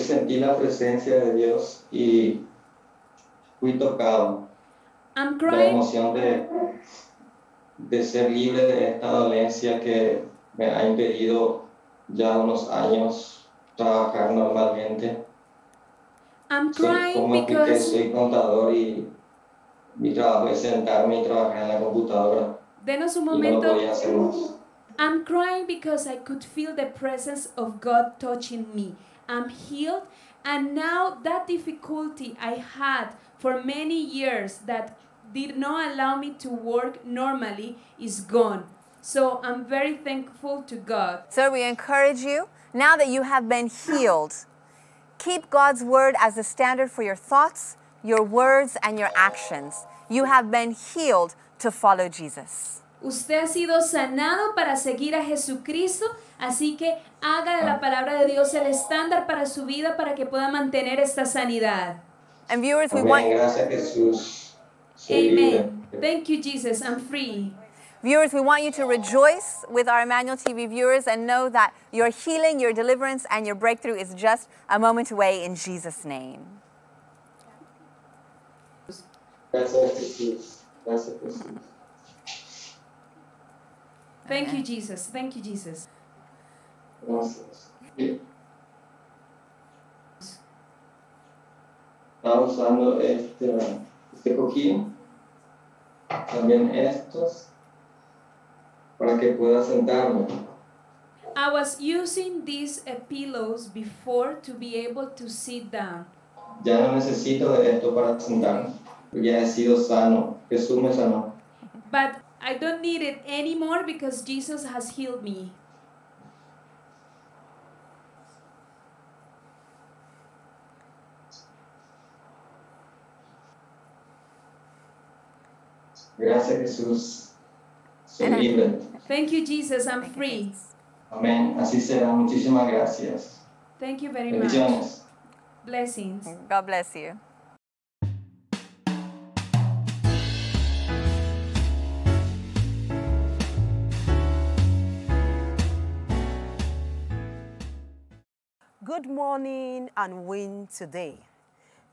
sentí la presencia de Dios y fui tocado. I'm La crying. emoción de, de ser libre de esta dolencia que me ha impedido ya unos años trabajar normalmente. I'm Soy, crying como expliqué, because soy contador y mi trabajo es sentarme y trabajar en la computadora denos un y no lo momento. podía hacer más. I'm crying because I could feel the presence of God touching me. I'm healed, and now that difficulty I had for many years that did not allow me to work normally is gone. So I'm very thankful to God. So we encourage you, now that you have been healed, keep God's word as the standard for your thoughts, your words, and your actions. You have been healed to follow Jesus. Usted ha sido sanado para seguir a Jesucristo, así que haga de la ah. palabra de Dios el estándar para su vida para que pueda mantener esta sanidad. And viewers, we Amén. want Gracias Jesús. Soy libre. Amen. Thank you, Jesus. I'm free. viewers, we want you to rejoice with our Emmanuel TV viewers and know that your healing, your deliverance, and your breakthrough is just a moment away in Jesus' name. Gracias Jesús. Gracias Jesús. Thank you, Jesus. Thank you, Jesus. Gracias. Sí. Estaba usando este, este cojín, también estos, para que pueda sentarme. I was using these uh, pillows before to be able to sit down. Ya no necesito de esto para sentarme. Ya he sido sano. Jesús me sanó. But I don't need it anymore because Jesus has healed me. Gracias Jesús. Soy libre. Thank you, Jesus. I'm free. Amén. Así será. Muchísimas gracias. Thank you very much. Blessings. God bless you. Good morning and win today.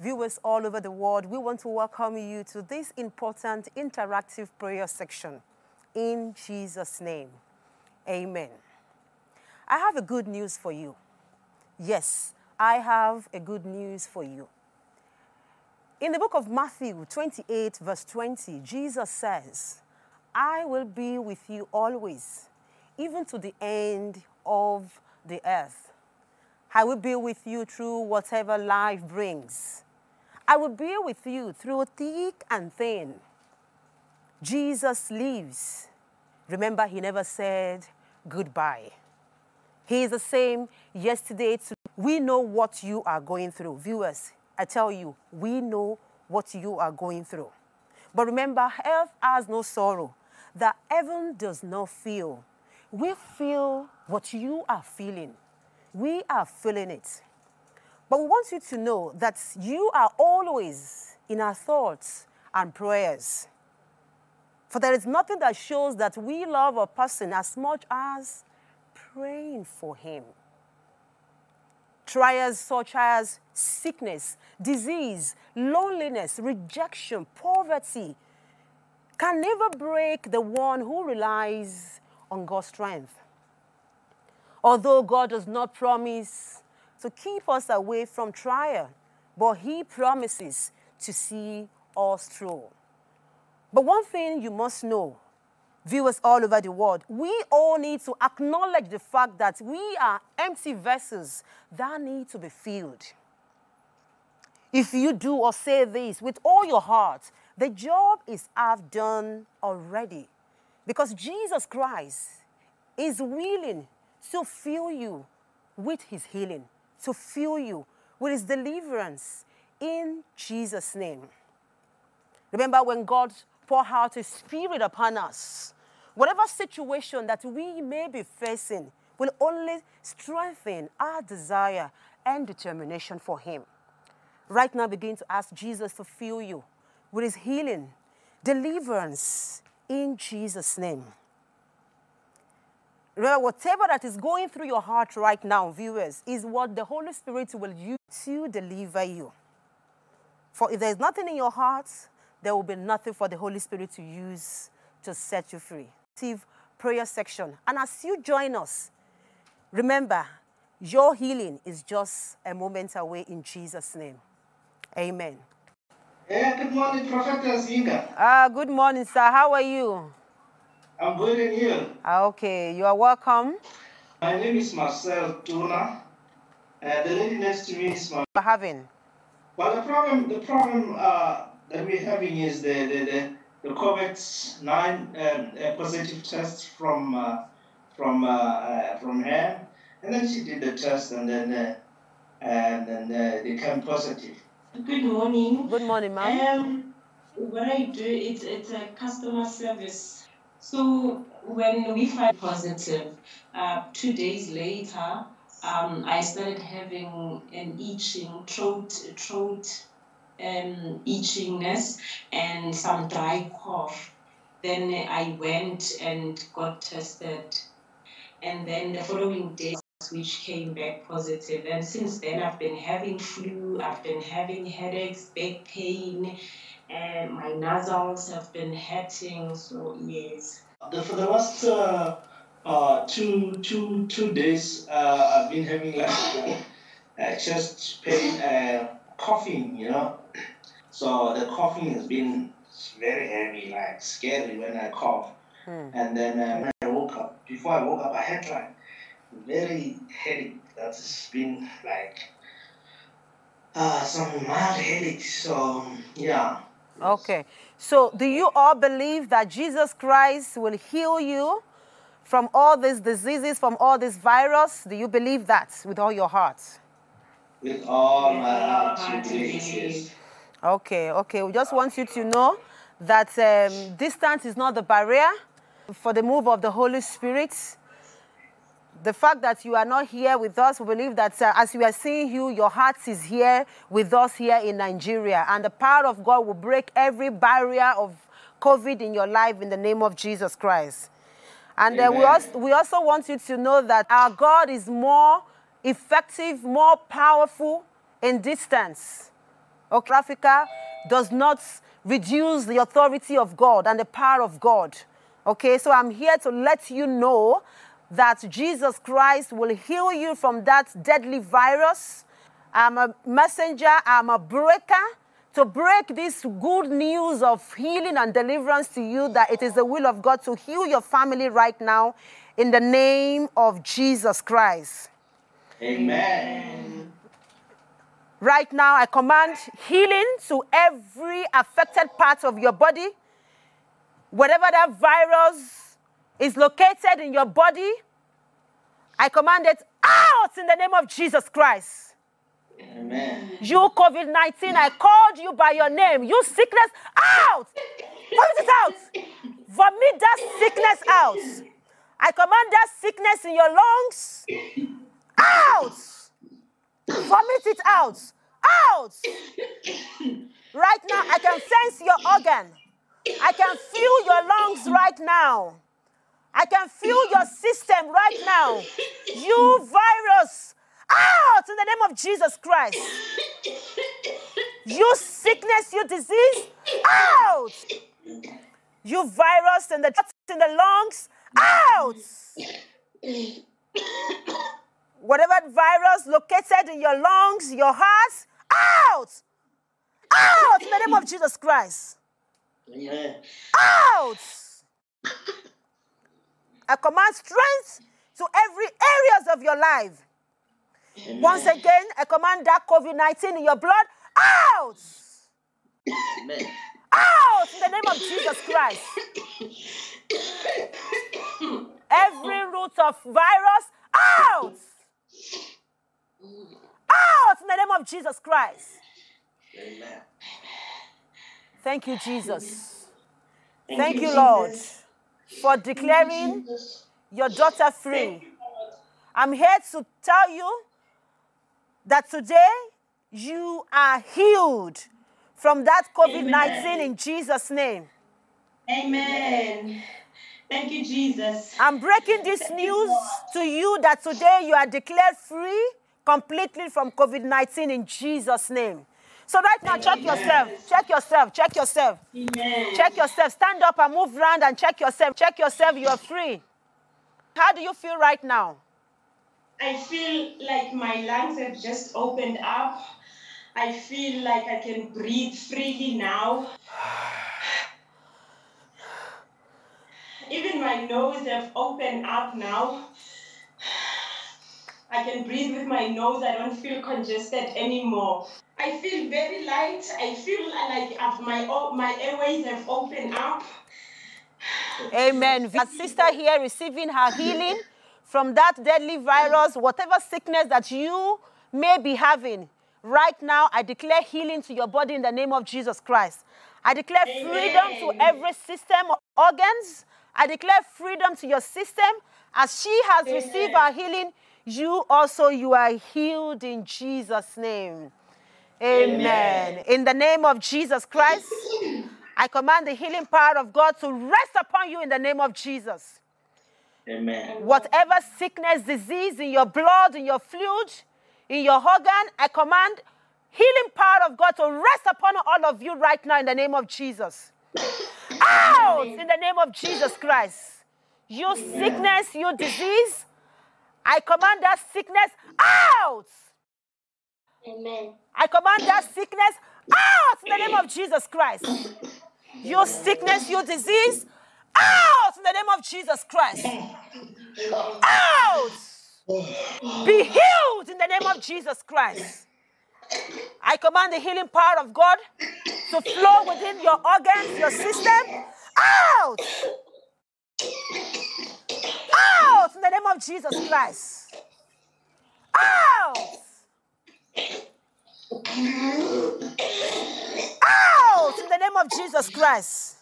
Viewers all over the world, we want to welcome you to this important interactive prayer section. In Jesus' name, amen. I have a good news for you. Yes, I have a good news for you. In the book of Matthew 28, verse 20, Jesus says, I will be with you always, even to the end of the earth. I will be with you through whatever life brings. I will be with you through thick and thin. Jesus lives. Remember, he never said goodbye. He is the same yesterday. To, we know what you are going through. Viewers, I tell you, we know what you are going through. But remember, earth has no sorrow that heaven does not feel. We feel what you are feeling. We are feeling it. But we want you to know that you are always in our thoughts and prayers. For there is nothing that shows that we love a person as much as praying for him. Trials such as sickness, disease, loneliness, rejection, poverty can never break the one who relies on God's strength. Although God does not promise to keep us away from trial, but He promises to see us through. But one thing you must know, viewers all over the world, we all need to acknowledge the fact that we are empty vessels that need to be filled. If you do or say this with all your heart, the job is half done already. Because Jesus Christ is willing to fill you with his healing, to fill you with his deliverance in Jesus' name. Remember when God poured out his spirit upon us, whatever situation that we may be facing will only strengthen our desire and determination for him. Right now, begin to ask Jesus to fill you with his healing, deliverance in Jesus' name. Remember, whatever that is going through your heart right now, viewers, is what the Holy Spirit will use to deliver you. For if there's nothing in your heart, there will be nothing for the Holy Spirit to use to set you free. Prayer section. And as you join us, remember, your healing is just a moment away in Jesus' name. Amen. Yeah, good morning, Prophet Zinga. Ah, good morning, sir. How are you? I'm good in here. Ah, okay, you are welcome. My name is Marcel Tuna. Uh, the lady next to me is my. For having. Well, the problem, the problem uh, that we're having is the the the, the COVID nine um, uh, positive test from uh, from uh, uh, from her, and then she did the test, and then uh, and then uh, they came positive. Good morning. Good morning, ma'am. Um, what I do, it's, it's a customer service. So when we find positive, uh, two days later, um, I started having an itching, throat, throat um, itchingness and some dry cough. Then I went and got tested. And then the following day, which came back positive. And since then, I've been having flu, I've been having headaches, back pain, and my nasals have been hurting. So, yes. For the last uh, uh, two, two, two days, uh, I've been having like uh, uh, chest pain, uh, coughing, you know. So the coughing has been very heavy, like scary when I cough. And then uh, when I woke up, before I woke up, I had like very headache. That's been like uh, some mild headache. So yeah. Okay. So, do you all believe that Jesus Christ will heal you from all these diseases, from all this virus? Do you believe that with all your heart? With all my heart, my heart. yes. Okay, okay. We just want you to know that um, distance is not the barrier for the move of the Holy Spirit. The fact that you are not here with us, we believe that uh, as we are seeing you, your heart is here with us here in Nigeria. And the power of God will break every barrier of COVID in your life in the name of Jesus Christ. And uh, we, also, we also want you to know that our God is more effective, more powerful in distance. Okay, Africa does not reduce the authority of God and the power of God. Okay, so I'm here to let you know that Jesus Christ will heal you from that deadly virus. I'm a messenger, I'm a breaker to break this good news of healing and deliverance to you that it is the will of God to heal your family right now in the name of Jesus Christ. Amen. Right now, I command healing to every affected part of your body. Whatever that virus is located in your body, I command it out in the name of Jesus Christ. Amen. You, COVID 19, I called you by your name. You, sickness, out! Vomit it out! Vomit that sickness out. I command that sickness in your lungs out! Vomit it out. Out! Right now, I can sense your organ. I can feel your lungs right now. I can feel your system right now. You virus, out in the name of Jesus Christ. You sickness, you disease, out. You virus in the in the lungs, out. Whatever virus located in your lungs, your heart, out. Out in the name of Jesus Christ. Out. I command strength to every areas of your life. Once again, I command that COVID 19 in your blood out. Amen. Out in the name of Jesus Christ. Every root of virus out. Out in the name of Jesus Christ. Amen. Thank you, Jesus. Thank Thank you, you, Lord, Jesus. For declaring your daughter free. I'm here to tell you that today you are healed from that COVID 19 in Jesus' name. Amen. Thank you, Jesus. I'm breaking this news to you that today you are declared free completely from COVID 19 in Jesus' name. So, right now, check yourself. Check yourself. Check yourself. Amen. Check yourself. Stand up and move around and check yourself. Check yourself. You are free. How do you feel right now? I feel like my lungs have just opened up. I feel like I can breathe freely now. Even my nose have opened up now. I can breathe with my nose. I don't feel congested anymore. I feel very light. I feel like I've- my my airways have opened up. Amen. Our sister here receiving her healing from that deadly virus, whatever sickness that you may be having. Right now, I declare healing to your body in the name of Jesus Christ. I declare freedom to every system, organs. I declare freedom to your system. As she has received her healing, you also you are healed in Jesus' name. Amen. In the name of Jesus Christ, I command the healing power of God to rest upon you in the name of Jesus. Amen. Whatever sickness, disease in your blood, in your fluid, in your organ, I command healing power of God to rest upon all of you right now in the name of Jesus. Out in the name of Jesus Christ. You sickness, you disease, I command that sickness out. Amen. I command that sickness out in the name of Jesus Christ. Your sickness, your disease, out in the name of Jesus Christ. Out. Be healed in the name of Jesus Christ. I command the healing power of God to flow within your organs, your system. Out. Out in the name of Jesus Christ. Out. Out in the name of Jesus Christ.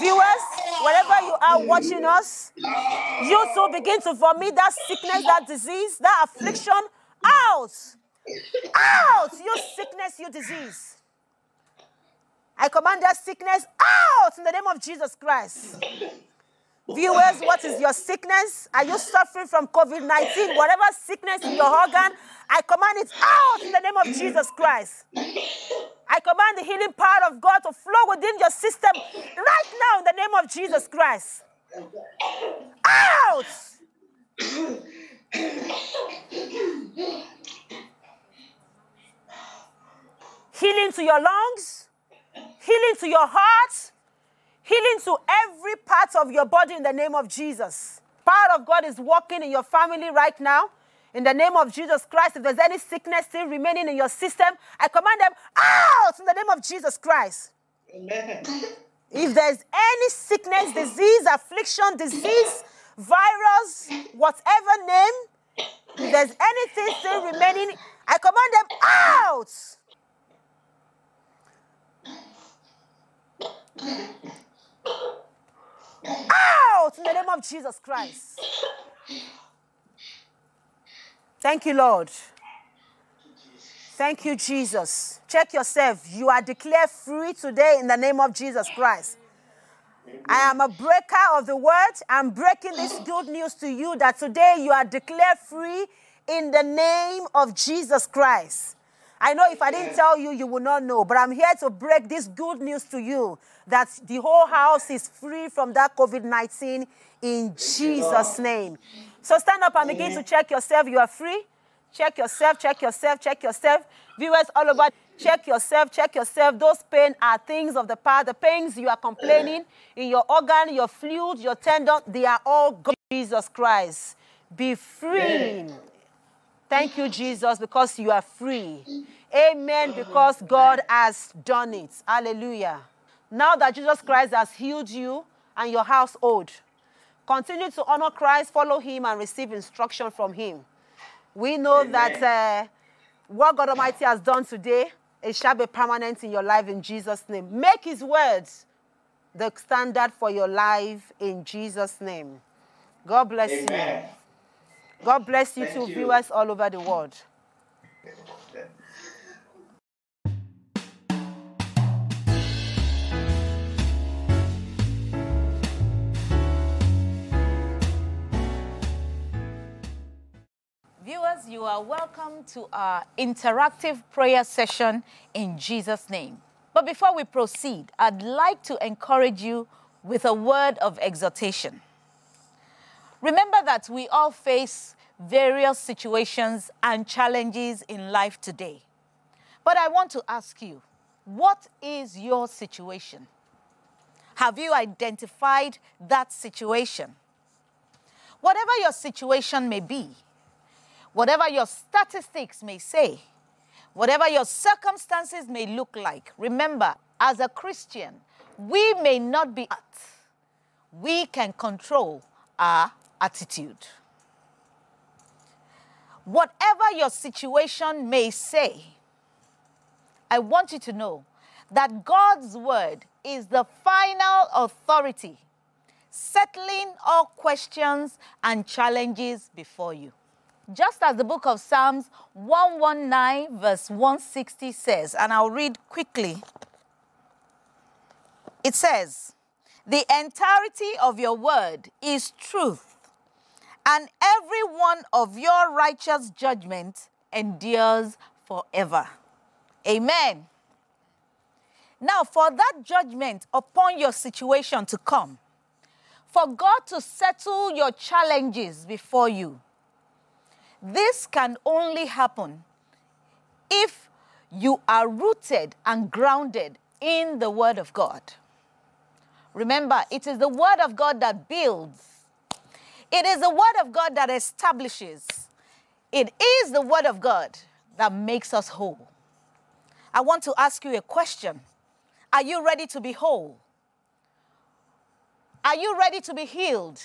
Viewers, wherever you are watching us, you too begin to vomit that sickness, that disease, that affliction out. Out, you sickness, you disease. I command that sickness out in the name of Jesus Christ. Viewers, what is your sickness? Are you suffering from COVID 19? Whatever sickness in your organ, I command it out in the name of Jesus Christ. I command the healing power of God to flow within your system right now in the name of Jesus Christ. Out! healing to your lungs, healing to your heart, healing to every part of your body in the name of Jesus. Power of God is working in your family right now. In the name of Jesus Christ, if there's any sickness still remaining in your system, I command them out in the name of Jesus Christ. Amen. If there's any sickness, disease, affliction, disease, virus, whatever name, if there's anything still remaining, I command them out. Out in the name of Jesus Christ. Thank you, Lord. Thank you, Jesus. Check yourself. You are declared free today in the name of Jesus Christ. I am a breaker of the word. I'm breaking this good news to you that today you are declared free in the name of Jesus Christ. I know if I didn't tell you, you would not know, but I'm here to break this good news to you that the whole house is free from that COVID 19 in Jesus' name. So stand up and begin to check yourself. You are free. Check yourself, check yourself, check yourself. Viewers all over, check yourself, check yourself. Those pains are things of the past. The pains you are complaining in your organ, your fluid, your tendon, they are all God. Jesus Christ. Be free. Thank you, Jesus, because you are free. Amen, because God has done it. Hallelujah. Now that Jesus Christ has healed you and your household, continue to honor Christ, follow him, and receive instruction from him. We know that uh, what God Almighty has done today, it shall be permanent in your life in Jesus' name. Make his words the standard for your life in Jesus' name. God bless you. God bless you to viewers all over the world. Viewers, you are welcome to our interactive prayer session in Jesus' name. But before we proceed, I'd like to encourage you with a word of exhortation. Remember that we all face various situations and challenges in life today. But I want to ask you, what is your situation? Have you identified that situation? Whatever your situation may be, whatever your statistics may say, whatever your circumstances may look like, remember, as a Christian, we may not be at, we can control our attitude. Whatever your situation may say, I want you to know that God's word is the final authority, settling all questions and challenges before you. Just as the book of Psalms 119, verse 160 says, and I'll read quickly. It says, The entirety of your word is truth, and every one of your righteous judgment endures forever. Amen. Now, for that judgment upon your situation to come, for God to settle your challenges before you, this can only happen if you are rooted and grounded in the Word of God. Remember, it is the Word of God that builds, it is the Word of God that establishes, it is the Word of God that makes us whole. I want to ask you a question Are you ready to be whole? Are you ready to be healed?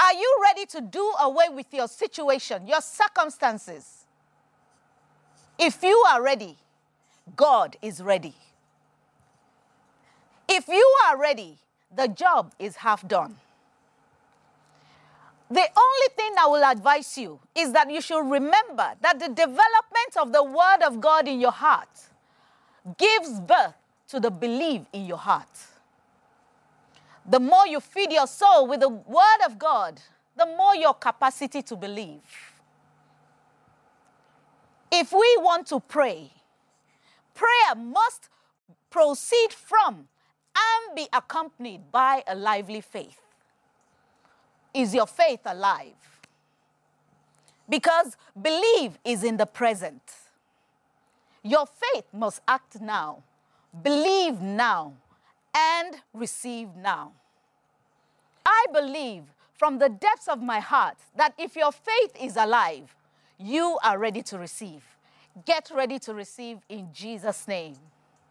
Are you ready to do away with your situation, your circumstances? If you are ready, God is ready. If you are ready, the job is half done. The only thing I will advise you is that you should remember that the development of the Word of God in your heart gives birth to the belief in your heart. The more you feed your soul with the Word of God, the more your capacity to believe. If we want to pray, prayer must proceed from and be accompanied by a lively faith. Is your faith alive? Because believe is in the present. Your faith must act now, believe now, and receive now. I believe from the depths of my heart that if your faith is alive, you are ready to receive. Get ready to receive in Jesus' name.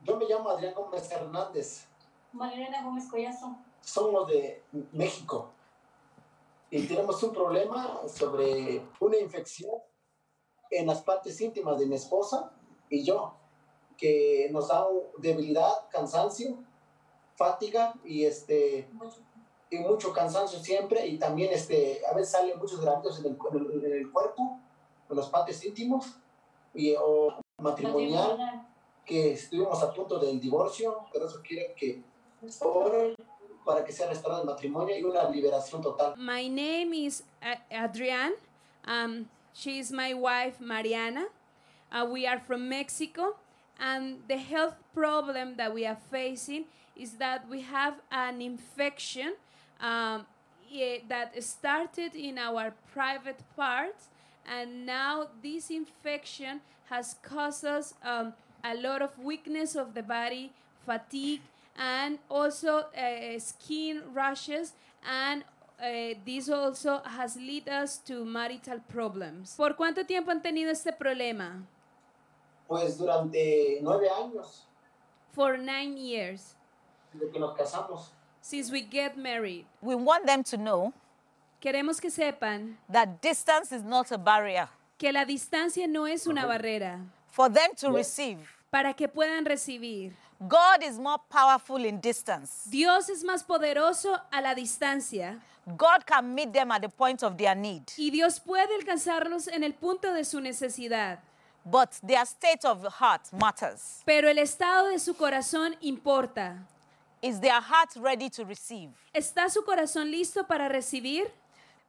Yo me llamo Adrián Gómez Hernández. Mariana Gómez Collazo. Somos de México. Y tenemos un problema sobre una infección en las partes íntimas de mi esposa y yo, que nos da debilidad, cansancio, fatiga y este y mucho cansancio siempre y también este a veces salen muchos granitos en el, en el, cuerpo, en los partes íntimos y o matrimonial, que estuvimos a punto del divorcio, pero eso quiere que oren para que sea restaurado el matrimonio y una liberación total. My name is Adrián. Um, she is my wife, Mariana. Uh, we are from Mexico. And the health problem that we are facing is that we have an infection um, that started in our private parts. And now this infection has caused us um, a lot of weakness of the body, fatigue, and also uh, skin rashes and uh, this also has led us to marital problems. ¿Por cuánto tiempo han tenido este problema? Pues durante nueve años. For nine years. Desde que nos casamos. Since we get married. We want them to know. Queremos que sepan. That distance is not a barrier. Que la distancia no es una barrera. For them to receive. Para que puedan recibir. God is more powerful in distance. Dios es más poderoso a la distancia. God can meet them at the point of their need. Y Dios puede alcanzarlos en el punto de su necesidad. But their state of heart matters. Pero el estado de su corazón importa. Is their heart ready to receive? ¿Está su corazón listo para recibir?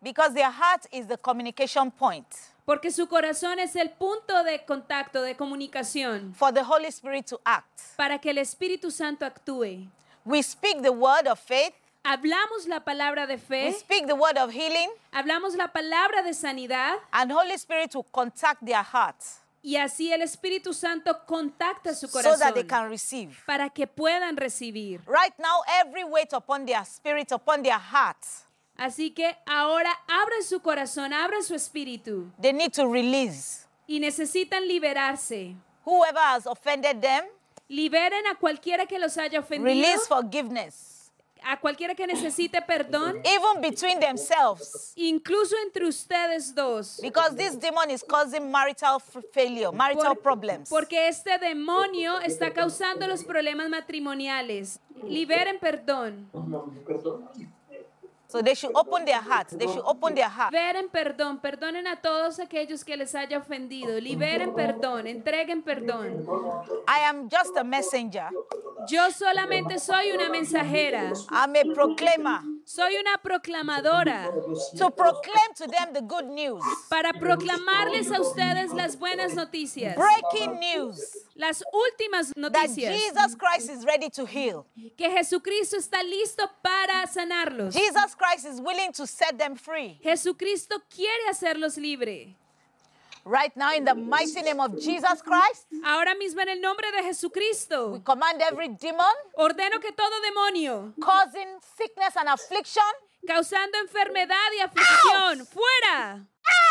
Because their heart is the communication point. Porque su corazón es el punto de contacto, de comunicación, for the Holy Spirit to act. para que el Espíritu Santo actúe. We speak the word of faith, Hablamos la palabra de we fe, speak the word of healing, hablamos la palabra de sanidad and Holy Spirit will contact their hearts y así el Espíritu Santo contacta su so that they corazón can receive. para que puedan recibir. Right now, every weight upon their spirit, upon their hearts, Así que ahora abran su corazón, abran su espíritu they need to release. y necesitan liberarse. Whoever has offended them, Liberen a cualquiera que los haya ofendido, release forgiveness. a cualquiera que necesite perdón, Even between themselves. incluso entre ustedes dos. Because this demon is causing marital failure, marital Por- problems. Porque este demonio está causando los problemas matrimoniales. Liberen perdón. So they should open their hearts. They should open their heart. Liberen perdón. Perdonen a todos aquellos que les haya ofendido. Liberen perdón. Entreguen perdón. I am just a messenger. Yo solamente soy una mensajera. I'm a proclaimer Soy una proclamadora to proclaim to them the good news. para proclamarles a ustedes las buenas noticias. Breaking news Las últimas that noticias. Jesus Christ is ready to heal. Que Jesucristo está listo para sanarlos. Jesus Christ is willing to set them free. Jesucristo quiere hacerlos libre. Right now, in the mighty name of Jesus Christ, Ahora mismo en el nombre de we Jesucristo, command every demon ordeno que todo demonio causing sickness and affliction causando enfermedad y aflicción, fuera,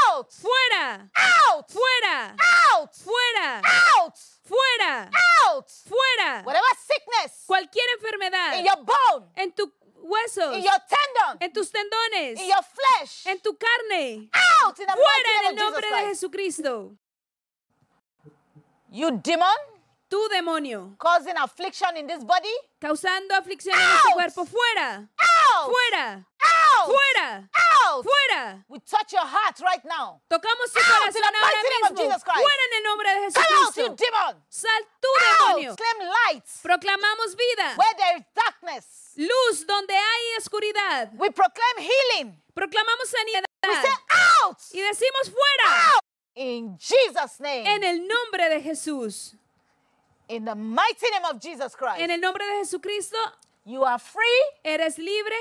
out, fuera, out, fuera, out, fuera, out, fuera, out. fuera. Whatever sickness Cualquier in enfermedad your bone, en tus huesos, in your tendon, en tus tendones, in your flesh, en tu carne, out in the fuera en el name of nombre Jesus de Christ. Jesucristo. You demon Tu demonio, causing affliction in this body, causando aflicción en este Out. cuerpo, fuera, out, fuera, out, fuera, out. fuera. We touch your heart right now. Tocamos Out in corazón ahora mismo. Fuera en el nombre de out, Jesucristo. demon. Sal tu Out. demonio. Light Proclamamos vida, where there is darkness. luz donde hay oscuridad. We proclaim healing. Proclamamos sanidad We say out y decimos fuera in Jesus' name. en el nombre de Jesús. In the mighty name of Jesus Christ. En el nombre de Jesucristo You are free eres libre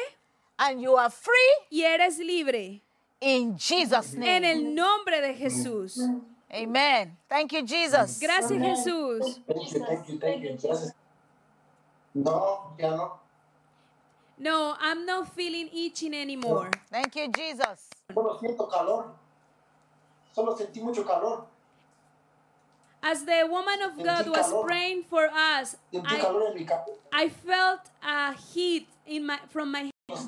and you are free y eres libre. in Jesus' En name. el nombre de Jesús. Amen. Thank you, Jesus. Gracias Jesús. Thank you, thank you, thank you. Gracias. No, ya no. No, I'm not feeling itching anymore. Thank you, Jesus. Solo siento calor. Solo sentí mucho calor. As the woman of God was praying for us, I, calor en mi cabeza. I felt a heat in my from my Nos.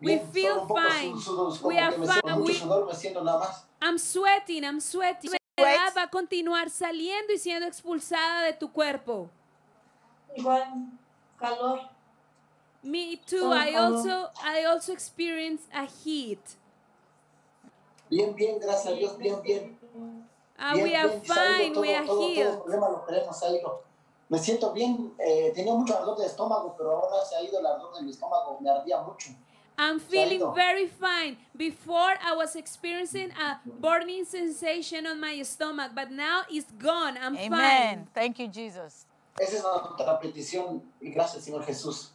We feel solo un poco fine. su- sudor, como We are fine. We- sudor, me siento nada más. I'm sweating, I'm sweating. Va a continuar saliendo y siendo expulsada de tu cuerpo. Igual, calor. Me too. Solo I calor. also I also experience a heat. Bien, bien, gracias a Dios, bien, bien. Bien, we are bien, fine. todo, We are todo, todo el healed. problema lo tenemos, se ha ido. Me siento bien, eh, tenía mucho ardor de estómago, pero ahora se ha ido el ardor de mi estómago, me ardía mucho. I'm feeling very fine. Before I was experiencing a burning sensation on my stomach, but now it's gone. I'm Amen. fine. Thank you, Jesus. Esa es nuestra petición y gracias, Señor Jesús.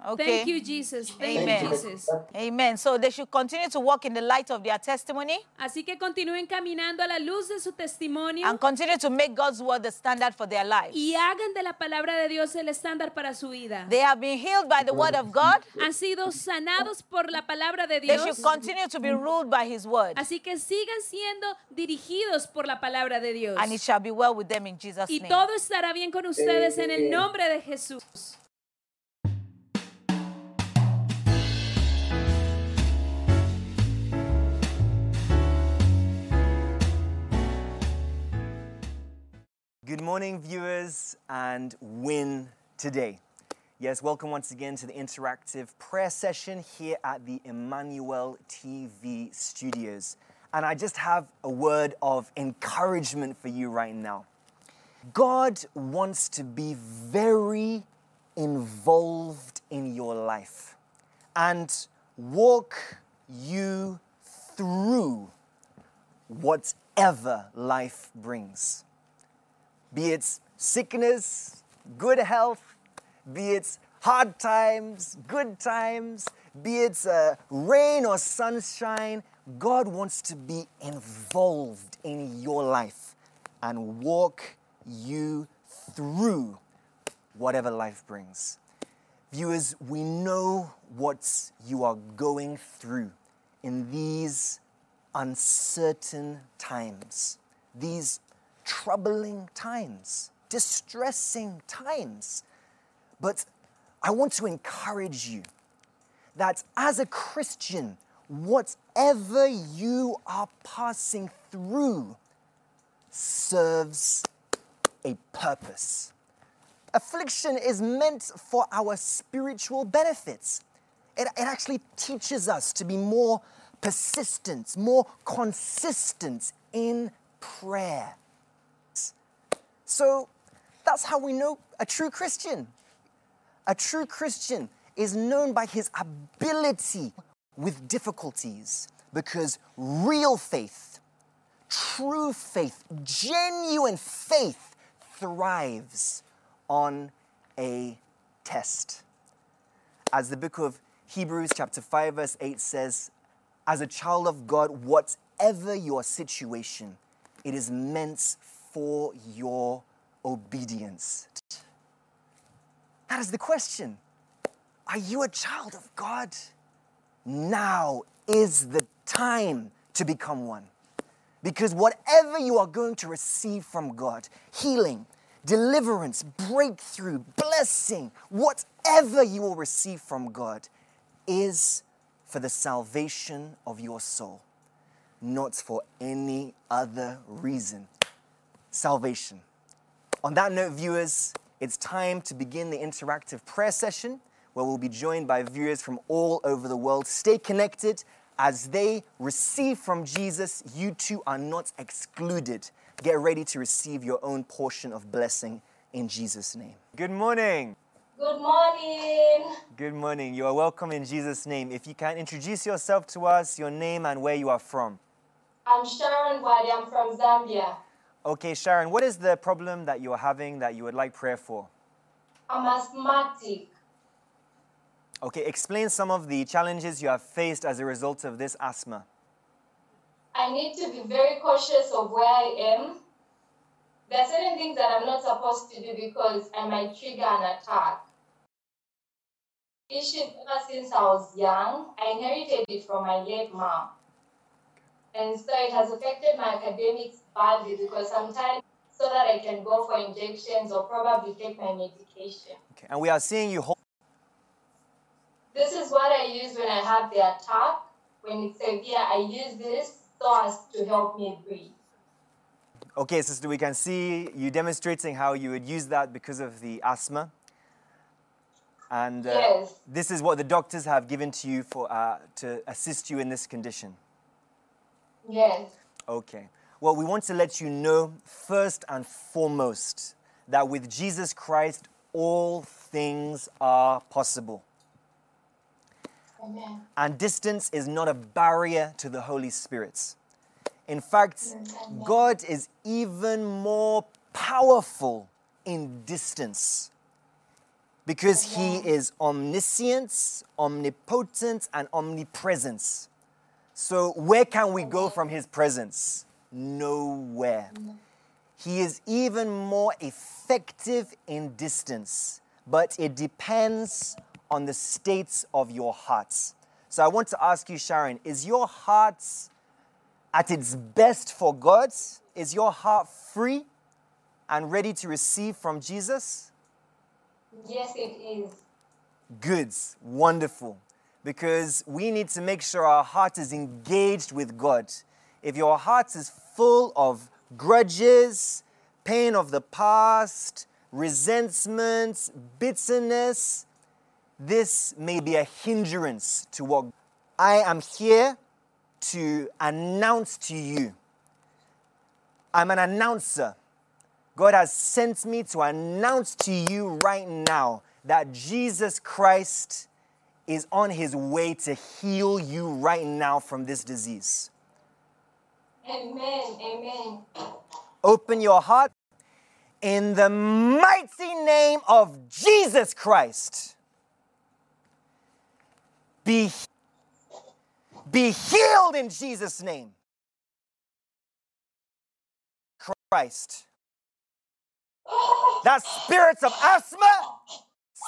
Okay. Thank you, Jesus. Thank Amen. you, Jesus. Amen. So they should continue to walk in the light of their testimony Así que continúen caminando a la luz de su testimonio and continue to make God's word the standard for their lives. y hagan de la palabra de Dios el estándar para su vida. They have been healed by the word of God. Han sido sanados por la palabra de They Dios. should continue to be ruled by his word. Así que sigan siendo dirigidos por la palabra de Dios. And it shall be well with them in Jesus' Y name. todo estará bien con ustedes en el nombre de Jesús. Good morning, viewers, and win today. Yes, welcome once again to the interactive prayer session here at the Emmanuel TV studios. And I just have a word of encouragement for you right now. God wants to be very involved in your life and walk you through whatever life brings. Be it sickness, good health, be it hard times, good times, be it uh, rain or sunshine, God wants to be involved in your life and walk you through whatever life brings. Viewers, we know what you are going through in these uncertain times, these troubling times, distressing times. But I want to encourage you that as a Christian, whatever you are passing through serves a purpose. Affliction is meant for our spiritual benefits. It, it actually teaches us to be more persistent, more consistent in prayer. So that's how we know a true Christian. A true Christian is known by his ability with difficulties because real faith, true faith, genuine faith thrives on a test. As the book of Hebrews, chapter 5, verse 8 says, as a child of God, whatever your situation, it is meant for your obedience. That is the question. Are you a child of God? now is the time to become one. Because whatever you are going to receive from God, healing, deliverance, breakthrough, blessing, whatever you will receive from God, is for the salvation of your soul, not for any other reason. Salvation. On that note, viewers, it's time to begin the interactive prayer session where we'll be joined by viewers from all over the world. Stay connected as they receive from Jesus. You too are not excluded. Get ready to receive your own portion of blessing in Jesus' name. Good morning. Good morning. Good morning. You are welcome in Jesus' name. If you can introduce yourself to us, your name and where you are from. I'm Sharon Wadi. I'm from Zambia. Okay, Sharon, what is the problem that you are having that you would like prayer for? I'm asthmatic. Okay, explain some of the challenges you have faced as a result of this asthma. I need to be very cautious of where I am. There are certain things that I'm not supposed to do because I might trigger an attack. Issues ever since I was young, I inherited it from my late mom. And so it has affected my academics badly because sometimes so that I can go for injections or probably take my medication. Okay, and we are seeing you hold this is what I use when I have the attack. When it's severe, I use this so as to help me breathe. Okay, sister, we can see you demonstrating how you would use that because of the asthma. And uh, yes. this is what the doctors have given to you for, uh, to assist you in this condition. Yes. Okay. Well, we want to let you know first and foremost that with Jesus Christ, all things are possible. Amen. And distance is not a barrier to the Holy Spirit. In fact, Amen. God is even more powerful in distance because Amen. He is omniscient, omnipotent, and omnipresent. So, where can we go from His presence? Nowhere. He is even more effective in distance, but it depends on the states of your hearts. So I want to ask you, Sharon, is your heart at its best for God? Is your heart free and ready to receive from Jesus? Yes, it is. Good, wonderful. Because we need to make sure our heart is engaged with God. If your heart is full of grudges, pain of the past, resentments, bitterness, this may be a hindrance to what I am here to announce to you. I'm an announcer. God has sent me to announce to you right now that Jesus Christ is on his way to heal you right now from this disease. Amen. Amen. Open your heart in the mighty name of Jesus Christ. Be, be healed in Jesus' name. Christ. That spirits of asthma,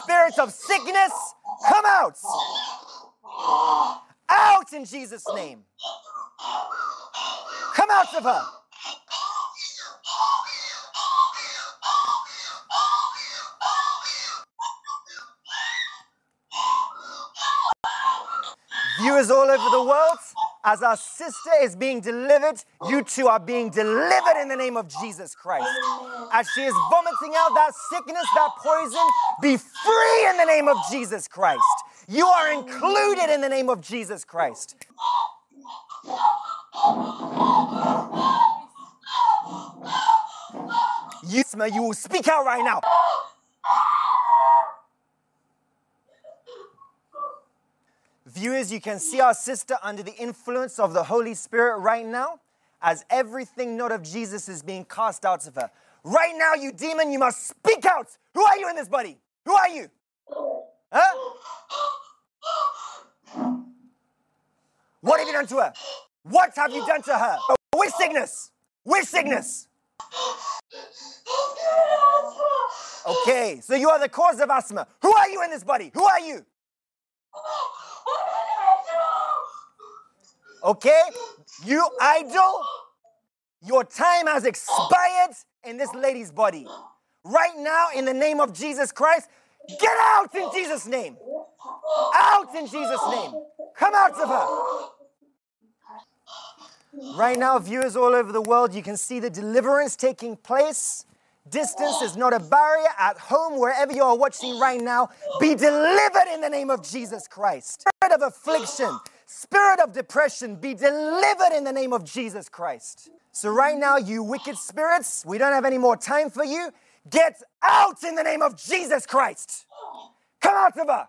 spirits of sickness, come out. Out in Jesus' name. Come out of her. Viewers all over the world, as our sister is being delivered, you two are being delivered in the name of Jesus Christ. As she is vomiting out that sickness, that poison, be free in the name of Jesus Christ. You are included in the name of Jesus Christ. You, you will speak out right now. Viewers, you can see our sister under the influence of the Holy Spirit right now as everything not of Jesus is being cast out of her. Right now, you demon, you must speak out. Who are you in this body? Who are you? Huh? What have you done to her? What have you done to her? Which sickness? Which sickness? Okay, so you are the cause of asthma. Who are you in this body? Who are you? Okay? You idol, your time has expired in this lady's body. Right now, in the name of Jesus Christ, get out in Jesus' name. Out in Jesus' name. Come out of her. Right now, viewers all over the world, you can see the deliverance taking place. Distance is not a barrier. At home, wherever you are watching right now, be delivered in the name of Jesus Christ. Spirit of affliction, spirit of depression, be delivered in the name of Jesus Christ. So, right now, you wicked spirits, we don't have any more time for you. Get out in the name of Jesus Christ. Come out of her.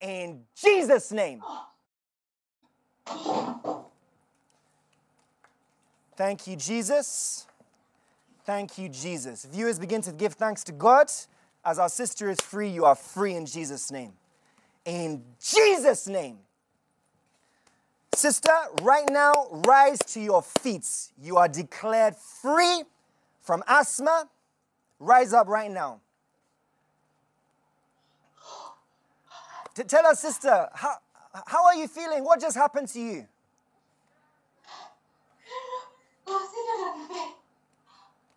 In Jesus' name. Thank you, Jesus. Thank you, Jesus. Viewers, begin to give thanks to God. As our sister is free, you are free in Jesus' name. In Jesus' name. Sister, right now, rise to your feet. You are declared free from asthma. Rise up right now. To tell us, sister, how, how are you feeling? What just happened to you?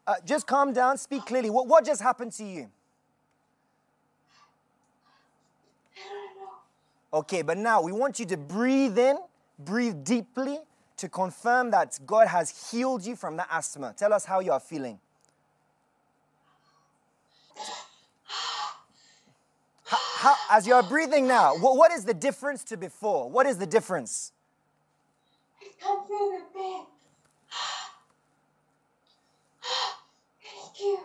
Uh, just calm down, speak clearly. What, what just happened to you? Okay, but now we want you to breathe in, breathe deeply to confirm that God has healed you from the asthma. Tell us how you are feeling. How, how, as you are breathing now, what, what is the difference to before? What is the difference? I can't feel the pain. You.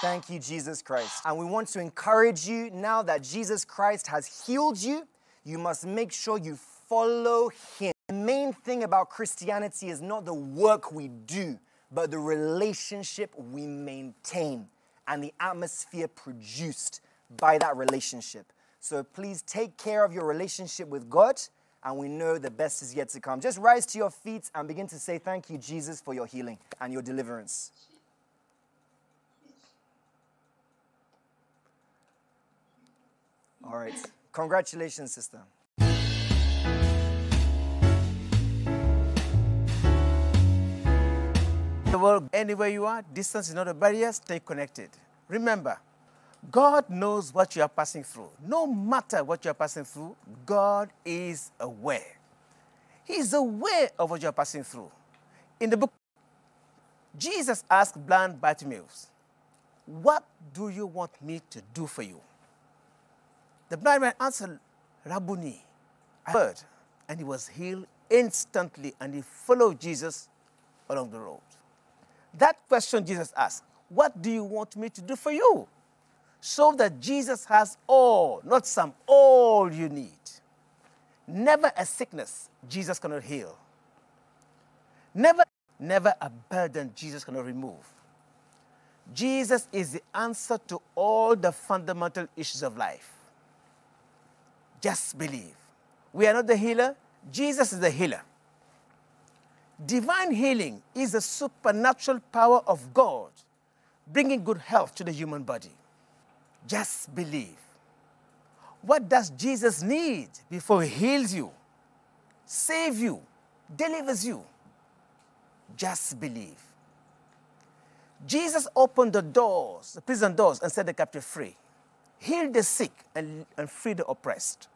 Thank you, Jesus Christ. And we want to encourage you now that Jesus Christ has healed you, you must make sure you follow him. The main thing about Christianity is not the work we do, but the relationship we maintain and the atmosphere produced by that relationship. So please take care of your relationship with God, and we know the best is yet to come. Just rise to your feet and begin to say, Thank you, Jesus, for your healing and your deliverance. All right. Congratulations, sister. The world, anywhere you are, distance is not a barrier, stay connected. Remember, God knows what you are passing through. No matter what you are passing through, God is aware. He is aware of what you are passing through. In the book, Jesus asked blind Bartimaeus, What do you want me to do for you? The blind man answered, Rabboni, I heard, and he was healed instantly, and he followed Jesus along the road. That question Jesus asked, What do you want me to do for you? So that Jesus has all, not some, all you need. Never a sickness Jesus cannot heal. Never, never a burden Jesus cannot remove. Jesus is the answer to all the fundamental issues of life. Just believe. We are not the healer, Jesus is the healer. Divine healing is the supernatural power of God bringing good health to the human body. Just believe. What does Jesus need before he heals you, save you, delivers you? Just believe. Jesus opened the doors, the prison doors, and set the captive free, healed the sick, and, and freed the oppressed.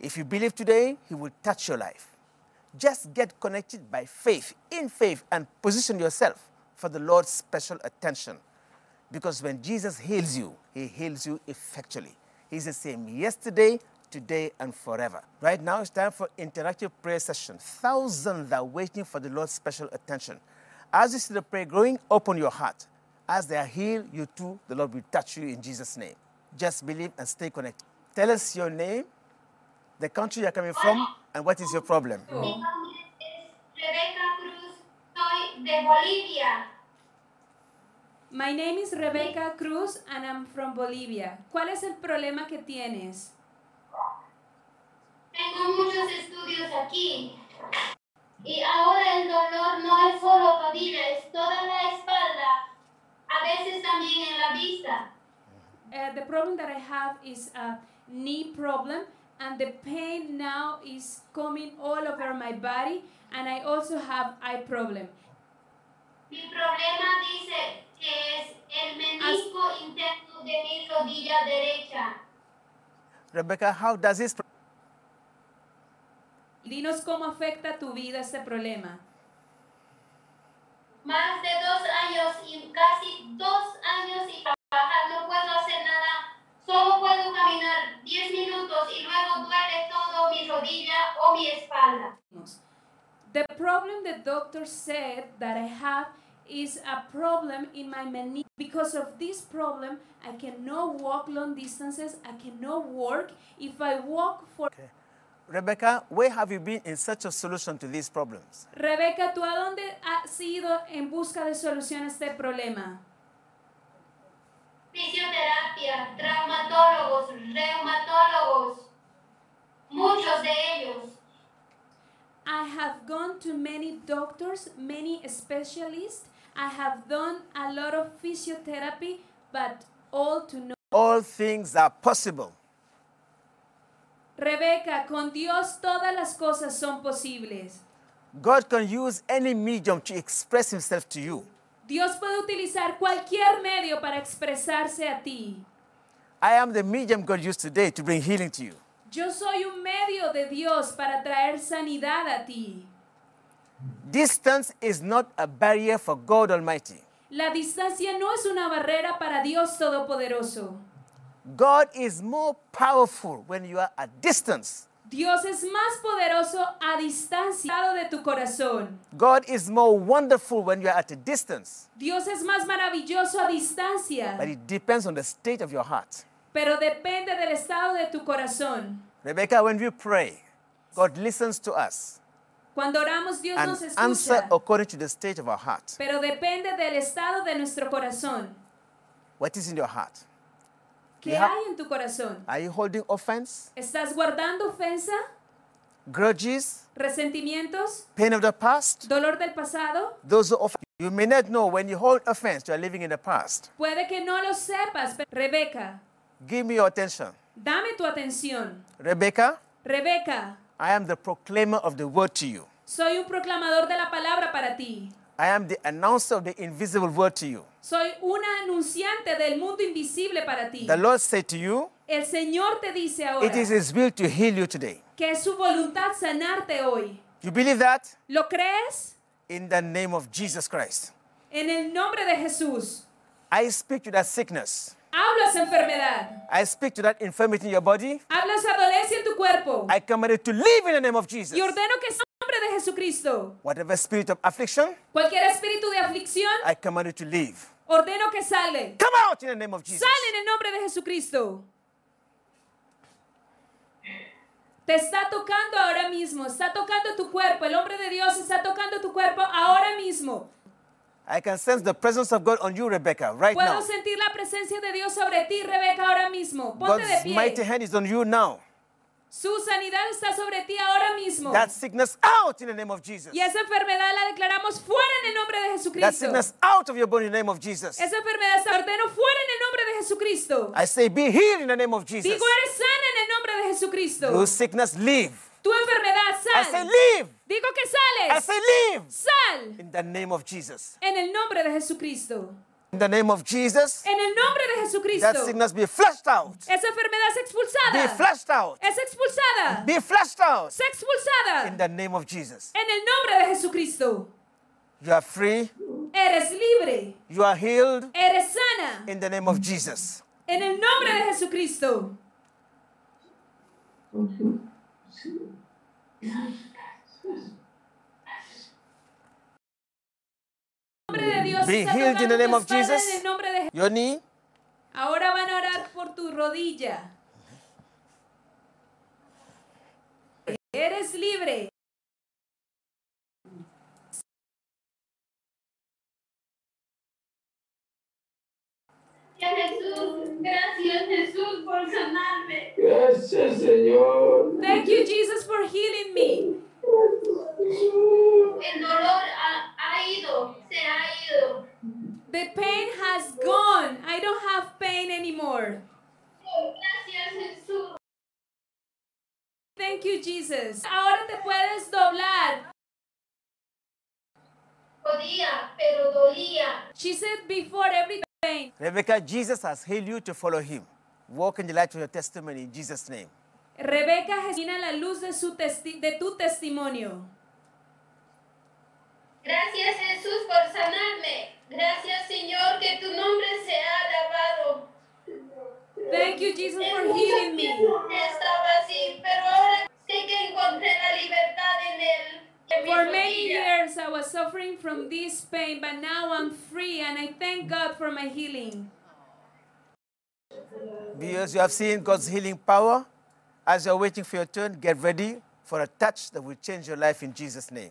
If you believe today, He will touch your life. Just get connected by faith, in faith, and position yourself for the Lord's special attention. Because when Jesus heals you, He heals you effectually. He's the same yesterday, today, and forever. Right now, it's time for interactive prayer session. Thousands are waiting for the Lord's special attention. As you see the prayer growing, open your heart. As they are healed, you too, the Lord will touch you in Jesus' name. Just believe and stay connected. Tell us your name, the country you're coming from, and what is your problem. Mi nombre es Rebeca Cruz, soy de Bolivia. My name is Rebecca Cruz and I'm from Bolivia. ¿Cuál es el problema que tienes? Tengo muchos estudios aquí. Y ahora el dolor no es solo rodilla, es toda la espalda. A veces también en la vista. Uh, the problem that I have is a knee problem, and the pain now is coming all over my body, and I also have eye problem. Mi problema dice que es el menisco interno de mi rodilla derecha. Rebecca, how does this? Dinos cómo afecta tu vida este problema. Más de dos años y casi dos años y trabajar, no puedo hacer nada. Solo puedo caminar 10 minutos y luego duele todo mi rodilla o mi espalda. The problem the doctor said that I have is a problem in my meniscus. Because of this problem, I cannot walk long distances. I cannot work. If I walk for Rebecca, where have you been in search of solution to these problems? Rebeca, ¿tú a dónde has ido en busca de solución a este problema? Fisioterapia, traumatólogos, reumatólogos, muchos de ellos. I have gone to many doctors, many specialists. I have done a lot of physiotherapy, but all to no. All things are possible. Rebeca, con Dios todas las cosas son posibles. God can use any medium to express himself to you. Dios puede utilizar cualquier medio para expresarse a ti. I am the medium God used today to bring healing to you. Yo soy un medio de Dios para traer sanidad a ti. Distance is not a barrier for God Almighty. La distancia no es una barrera para Dios Todopoderoso. God is more powerful when you are at distance. Dios es más poderoso a distancia de tu corazón. God is more wonderful when you are at a distance. Dios es más maravilloso a distancia. But it depends on the state of your heart. Pero depende del estado de tu corazón. Rebecca, when we pray, God listens to us Cuando oramos, Dios and nos answer according to the state of our heart. Pero depende del estado de nuestro corazón. What is in your heart? ¿Qué You have- hay en tu corazón? Are you holding offense, ¿Estás guardando ofensa? grudges, ¿Resentimientos? pain of the past? ¿Dolor del pasado? Those who offend you may not know when you hold offense, you are living in the past. Puede que no lo sepas, pero Rebeca, Give me your attention. dame tu atención. Rebecca, Rebeca, I am the proclaimer of the word to you. soy un proclamador de la palabra para ti. I am the announcer of the invisible word to you. Soy una anunciante del mundo invisible para ti. The Lord said to you, El Señor te dice ahora It is His will to heal you today. que es su voluntad sanarte hoy. You believe that? ¿Lo crees? In the name of Jesus Christ. En el nombre de Jesús. I speak to that sickness. Hablo esa enfermedad. I speak to that infirmity in your body. Hablo esa dolencia en tu cuerpo. I command it to leave in the name of Jesus. Y ordeno que nombre de Jesucristo, Whatever spirit of affliction, cualquier espíritu de aflicción, I command it to leave. ordeno que sale. Come out in the name of Jesus. Sale en el nombre de Jesucristo. Te está tocando ahora mismo, está tocando tu cuerpo. El hombre de Dios está tocando tu cuerpo ahora mismo. I can sense the presence of God on you, Rebecca, right Puedo now. sentir la presencia de Dios sobre ti, Rebeca, ahora mismo. Ponte de God's mighty pie. hand is on you now. Su sanidad está sobre ti ahora mismo. That sickness out in the name of Jesus. Y esa enfermedad la declaramos fuera en el nombre de That Jesucristo. sickness out of your body in the name of Jesus. Esa enfermedad se ordeno fuera en el nombre de Jesucristo. I say, be healed in the name of Jesus. Digo, eres sana en el nombre de Jesucristo. You sickness, leave. Tu enfermedad, I sal. say, leave. Digo que I sales. say, leave. Sal In the name of Jesus. en el nombre de Jesucristo. In the name of Jesus, En el nombre de Jesucristo. that sickness be flushed out. Esa enfermedad es Be flushed out. Es expulsada. Be flushed out. Es expulsada. In the name of Jesus. En el nombre de Jesucristo. You are free. Eres libre. You are healed. Eres sana. In the name of Jesus. En el nombre de Jesucristo. Nombre de Dios Be healed in the name of Jesus. Your knee. Ahora van a orar por tu rodilla. Eres libre. Gracias Jesús, gracias Jesús por sanarme. Gracias, Señor. Thank you, Jesus, for healing me. El dolor ha, ha ido, se ha ido. The pain has gone. I don't have pain anymore. Thank you, Jesus. Ahora te puedes doblar. Podía, pero dolía. She said before every pain. Rebecca, Jesus has healed you to follow him. Walk in the light of your testimony in Jesus' name. Rebeca Jesina la luz de, su testi- de tu testimonio. Gracias Jesús por sanarme. Gracias Señor, que tu nombre sea alabado. Thank you, Jesus, for En mucho healing me. Estaba así, pero ahora sé que encontré la libertad en él. En mi For many years, I was suffering from this pain, but now I'm free and I thank God for my healing. Because you have seen God's healing power, as you're waiting for your turn, get ready for a touch that will change your life in Jesus' name.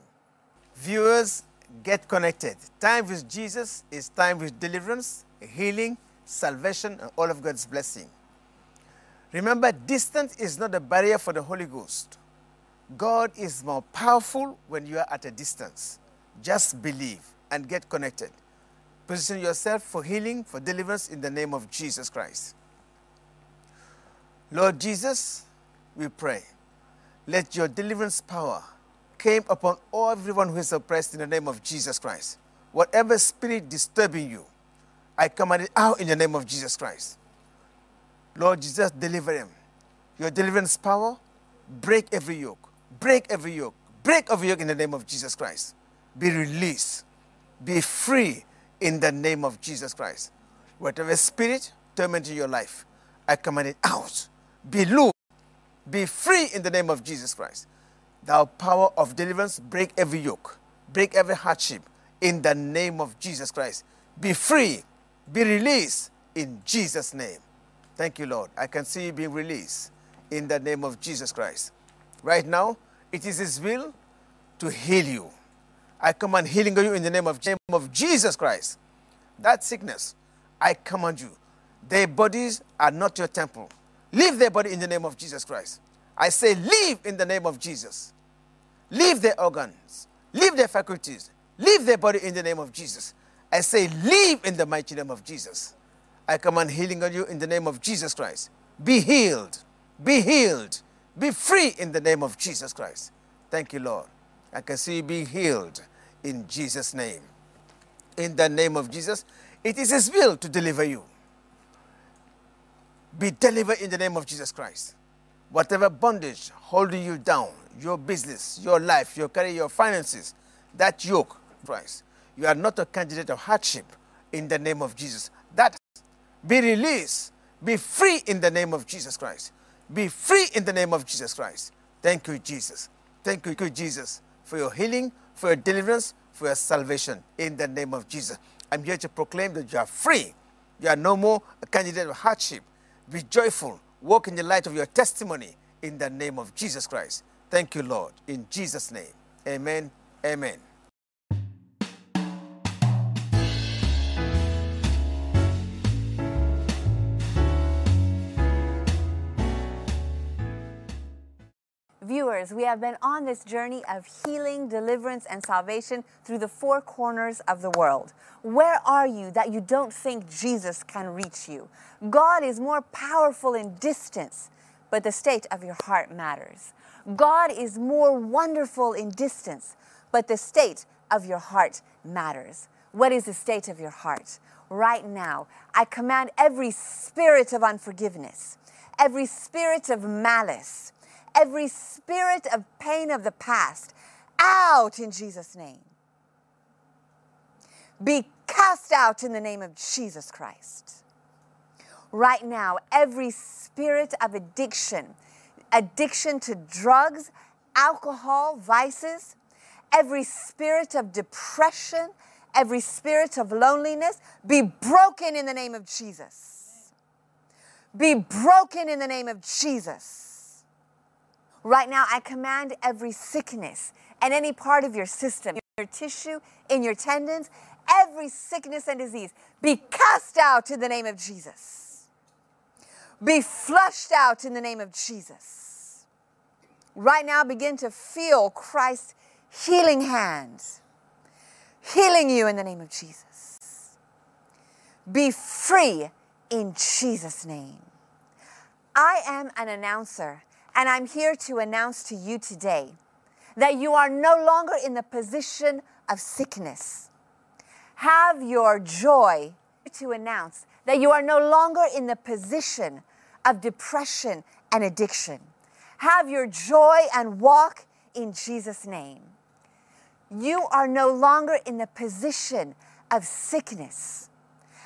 Viewers, get connected. Time with Jesus is time with deliverance, healing, salvation, and all of God's blessing. Remember, distance is not a barrier for the Holy Ghost. God is more powerful when you are at a distance. Just believe and get connected. Position yourself for healing, for deliverance in the name of Jesus Christ. Lord Jesus, we pray. Let your deliverance power came upon everyone who is oppressed in the name of Jesus Christ. Whatever spirit disturbing you, I command it out in the name of Jesus Christ. Lord Jesus, deliver him. Your deliverance power, break every yoke, break every yoke, break every yoke in the name of Jesus Christ. Be released, be free in the name of Jesus Christ. Whatever spirit tormenting your life, I command it out. Be loose, be free in the name of Jesus Christ. Thou power of deliverance, break every yoke, break every hardship in the name of Jesus Christ. Be free, be released in Jesus' name. Thank you, Lord. I can see you being released in the name of Jesus Christ. Right now, it is His will to heal you. I command healing on you in the name of, name of Jesus Christ. That sickness, I command you. Their bodies are not your temple. Leave their body in the name of Jesus Christ. I say, leave in the name of Jesus. Leave their organs, leave their faculties, leave their body in the name of Jesus. I say, leave in the mighty name of Jesus. I command healing on you in the name of Jesus Christ. Be healed, be healed, be free in the name of Jesus Christ. Thank you, Lord. I can see you being healed in Jesus' name. In the name of Jesus, it is His will to deliver you. Be delivered in the name of Jesus Christ. Whatever bondage holding you down, your business, your life, your career, your finances, that yoke, Christ, you are not a candidate of hardship in the name of Jesus. That be released, be free in the name of Jesus Christ. Be free in the name of Jesus Christ. Thank you, Jesus. Thank you, Jesus, for your healing, for your deliverance, for your salvation in the name of Jesus. I'm here to proclaim that you are free. You are no more a candidate of hardship. Be joyful. Walk in the light of your testimony in the name of Jesus Christ. Thank you, Lord. In Jesus' name. Amen. Amen. Viewers, we have been on this journey of healing, deliverance, and salvation through the four corners of the world. Where are you that you don't think Jesus can reach you? God is more powerful in distance, but the state of your heart matters. God is more wonderful in distance, but the state of your heart matters. What is the state of your heart? Right now, I command every spirit of unforgiveness, every spirit of malice, every spirit of pain of the past out in Jesus' name. Be cast out in the name of Jesus Christ. Right now, every spirit of addiction, addiction to drugs, alcohol, vices, every spirit of depression, every spirit of loneliness, be broken in the name of Jesus. Be broken in the name of Jesus. Right now, I command every sickness and any part of your system, your tissue, in your tendons, every sickness and disease be cast out in the name of Jesus. Be flushed out in the name of Jesus. Right now, begin to feel Christ's healing hands healing you in the name of Jesus. Be free in Jesus' name. I am an announcer, and I'm here to announce to you today that you are no longer in the position of sickness. Have your joy to announce that you are no longer in the position of depression and addiction. Have your joy and walk in Jesus' name. You are no longer in the position of sickness.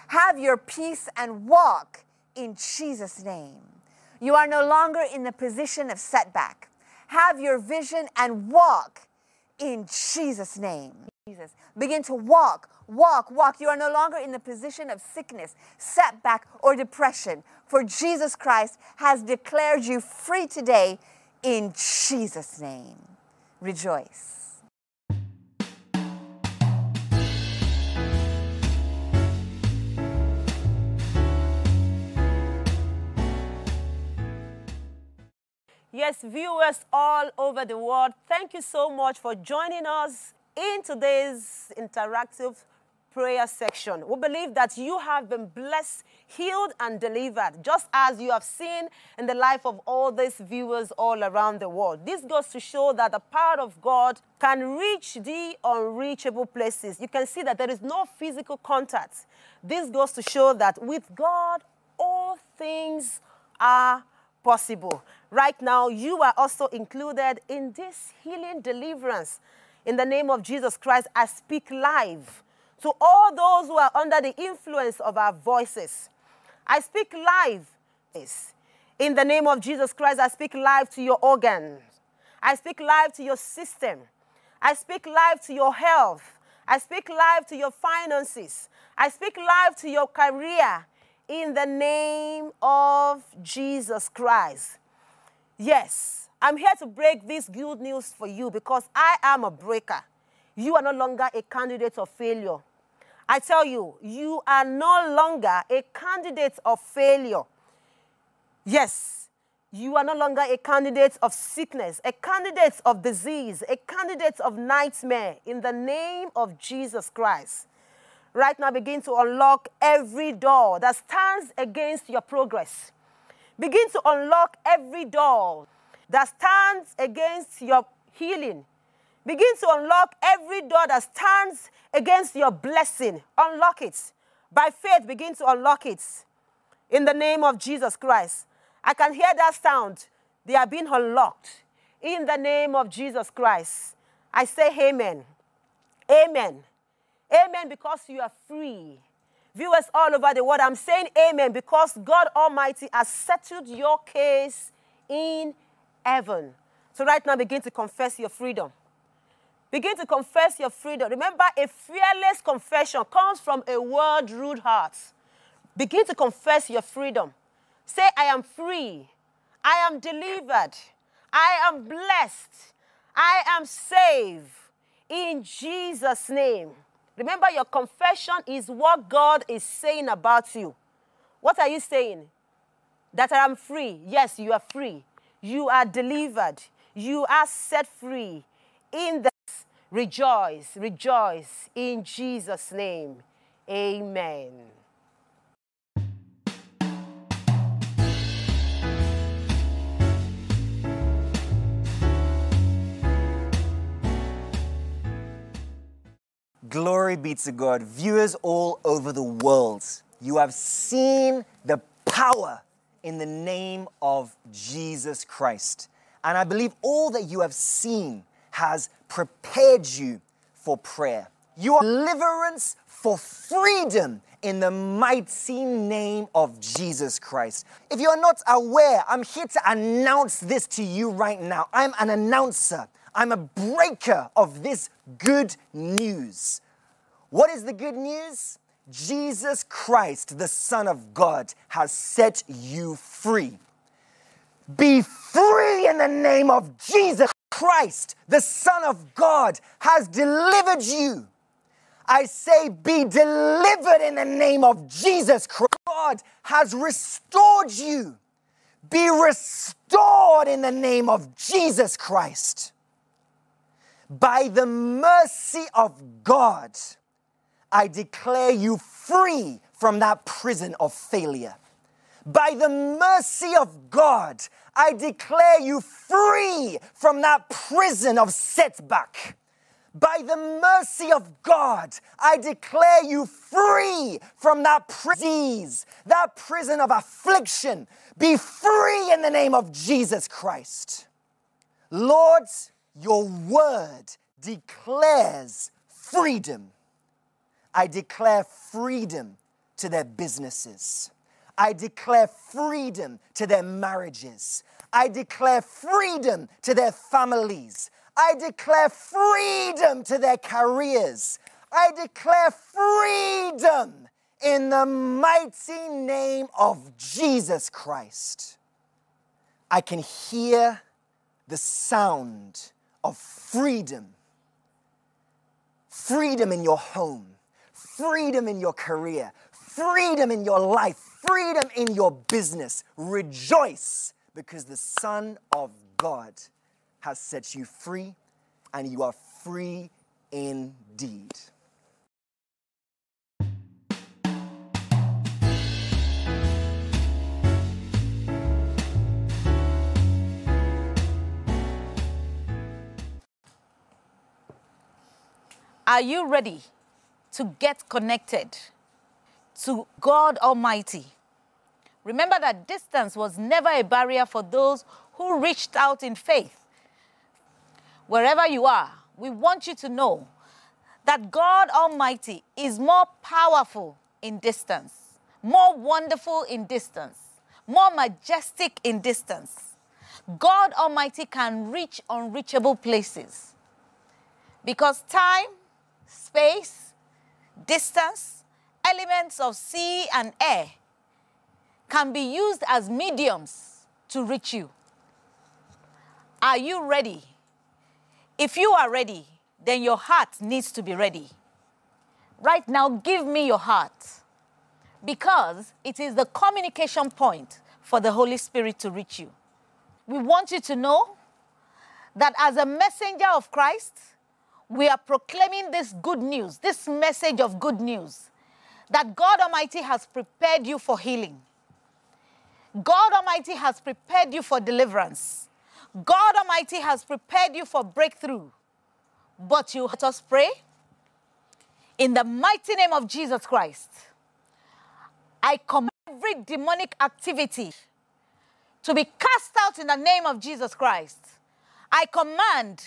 Have your peace and walk in Jesus' name. You are no longer in the position of setback. Have your vision and walk in Jesus' name. Jesus. Begin to walk, walk, walk. You are no longer in the position of sickness, setback, or depression. For Jesus Christ has declared you free today in Jesus' name. Rejoice. Yes, viewers all over the world, thank you so much for joining us in today's interactive prayer section. We believe that you have been blessed, healed, and delivered, just as you have seen in the life of all these viewers all around the world. This goes to show that the power of God can reach the unreachable places. You can see that there is no physical contact. This goes to show that with God, all things are possible. Right now, you are also included in this healing deliverance. In the name of Jesus Christ, I speak live to all those who are under the influence of our voices. I speak live. In the name of Jesus Christ, I speak live to your organs. I speak live to your system. I speak live to your health. I speak live to your finances. I speak live to your career in the name of Jesus Christ. Yes, I'm here to break this good news for you because I am a breaker. You are no longer a candidate of failure. I tell you, you are no longer a candidate of failure. Yes, you are no longer a candidate of sickness, a candidate of disease, a candidate of nightmare in the name of Jesus Christ. Right now, begin to unlock every door that stands against your progress. Begin to unlock every door that stands against your healing. Begin to unlock every door that stands against your blessing. Unlock it. By faith, begin to unlock it. In the name of Jesus Christ. I can hear that sound. They are being unlocked. In the name of Jesus Christ. I say amen. Amen. Amen because you are free viewers all over the world, I'm saying amen because God Almighty has settled your case in heaven. So right now, begin to confess your freedom. Begin to confess your freedom. Remember, a fearless confession comes from a word ruled heart. Begin to confess your freedom. Say, I am free. I am delivered. I am blessed. I am saved in Jesus' name. Remember, your confession is what God is saying about you. What are you saying? That I am free. Yes, you are free. You are delivered. You are set free. In this, rejoice, rejoice in Jesus' name. Amen. Glory be to God. Viewers all over the world, you have seen the power in the name of Jesus Christ. And I believe all that you have seen has prepared you for prayer. Your deliverance for freedom in the mighty name of Jesus Christ. If you are not aware, I'm here to announce this to you right now. I'm an announcer. I'm a breaker of this good news. What is the good news? Jesus Christ, the Son of God, has set you free. Be free in the name of Jesus Christ, the Son of God, has delivered you. I say, be delivered in the name of Jesus Christ. God has restored you. Be restored in the name of Jesus Christ. By the mercy of God, I declare you free from that prison of failure. By the mercy of God, I declare you free from that prison of setback. By the mercy of God, I declare you free from that that prison of affliction. Be free in the name of Jesus Christ. Lord, your word declares freedom. I declare freedom to their businesses. I declare freedom to their marriages. I declare freedom to their families. I declare freedom to their careers. I declare freedom in the mighty name of Jesus Christ. I can hear the sound of freedom. Freedom in your home, freedom in your career, freedom in your life, freedom in your business. Rejoice because the Son of God has set you free and you are free indeed. Are you ready to get connected to God Almighty? Remember that distance was never a barrier for those who reached out in faith. Wherever you are, we want you to know that God Almighty is more powerful in distance, more wonderful in distance, more majestic in distance. God Almighty can reach unreachable places because time, space, distance, elements of sea and air can be used as mediums to reach you. Are you ready? If you are ready, then your heart needs to be ready. Right now, give me your heart because it is the communication point for the Holy Spirit to reach you. We want you to know that as a messenger of Christ, we are proclaiming this good news, this message of good news, that God Almighty has prepared you for healing. God Almighty has prepared you for deliverance. God Almighty has prepared you for breakthrough. But you let us pray. In the mighty name of Jesus Christ, I command every demonic activity to be cast out in the name of Jesus Christ. I command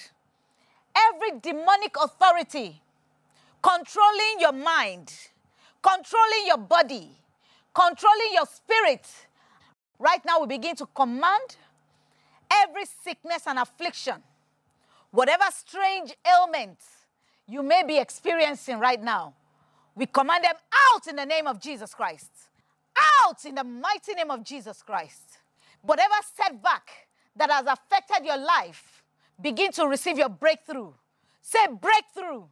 every demonic authority controlling your mind, controlling your body, controlling your spirit. Right now, we begin to command every sickness and affliction, whatever strange ailments you may be experiencing right now, we command them out in the name of Jesus Christ. Out in the mighty name of Jesus Christ. Whatever setback that has affected your life, begin to receive your breakthrough. Say breakthrough,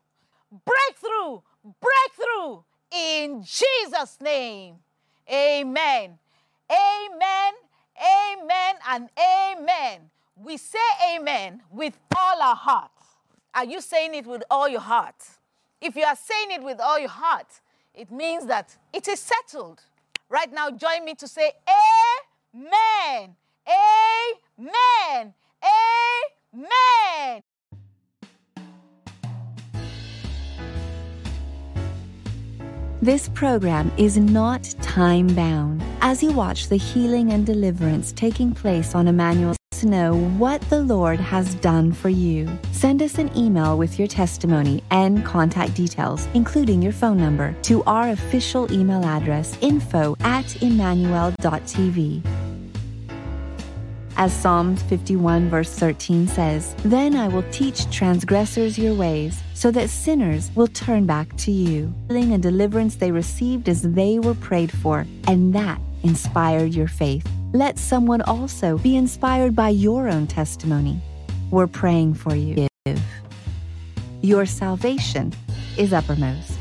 breakthrough, breakthrough in Jesus' name. Amen. Amen, amen, and amen. We say amen with all our heart. Are you saying it with all your heart? If you are saying it with all your heart, it means that it is settled. Right now, join me to say amen, amen, amen. This program is not time bound. As you watch the healing and deliverance taking place on Emmanuel, to know what the Lord has done for you. Send us an email with your testimony and contact details, including your phone number, to our official email address info at emmanuel.tv. As Psalms 51, verse 13 says, Then I will teach transgressors your ways, so that sinners will turn back to you. Healing and deliverance they received as they were prayed for, and that inspired your faith. Let someone also be inspired by your own testimony. We're praying for you. Give. Your salvation is uppermost.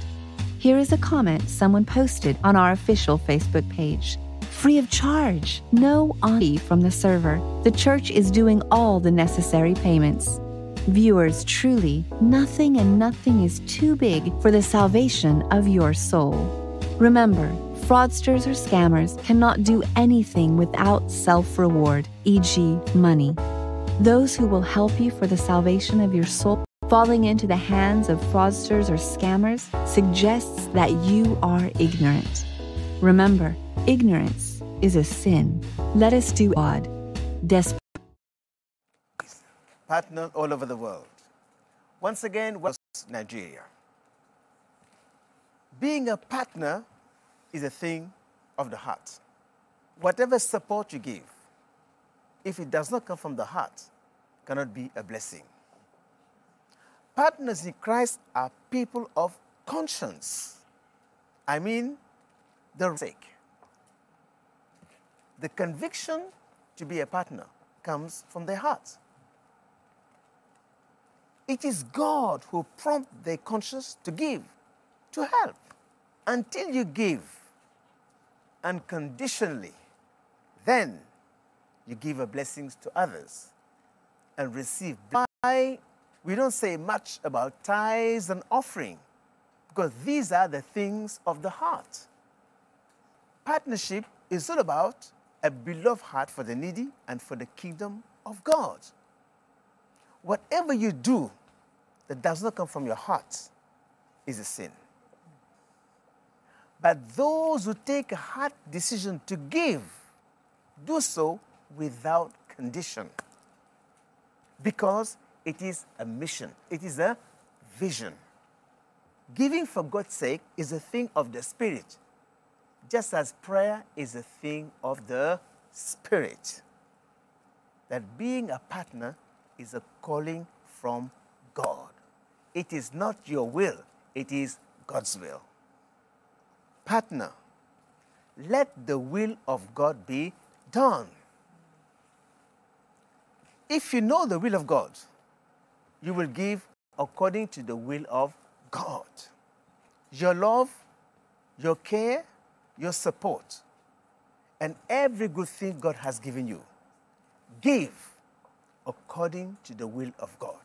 Here is a comment someone posted on our official Facebook page. Free of charge, no fee from the server. The church is doing all the necessary payments. Viewers, truly, nothing and nothing is too big for the salvation of your soul. Remember, fraudsters or scammers cannot do anything without self reward, e.g., money. Those who will help you for the salvation of your soul falling into the hands of fraudsters or scammers suggests that you are ignorant. Remember, ignorance is a sin. Let us do odd, Desperate. Partner all over the world. Once again, was Nigeria. Being a partner is a thing of the heart. Whatever support you give, if it does not come from the heart, cannot be a blessing. Partners in Christ are people of conscience. I mean, the sake. The conviction to be a partner comes from their heart. It is God who prompts their conscience to give, to help. Until you give unconditionally, then you give a blessings to others and receive. Why we don't say much about tithes and offering because these are the things of the heart. Partnership is all about a beloved heart for the needy and for the kingdom of God. Whatever you do that does not come from your heart is a sin. But those who take a hard decision to give do so without condition because it is a mission, it is a vision. Giving for God's sake is a thing of the Spirit, just as prayer is a thing of the Spirit. That being a partner is a calling from God. It is not your will, it is God's will partner. Let the will of God be done. If you know the will of God, you will give according to the will of God. Your love, your care, your support, and every good thing God has given you, give according to the will of God.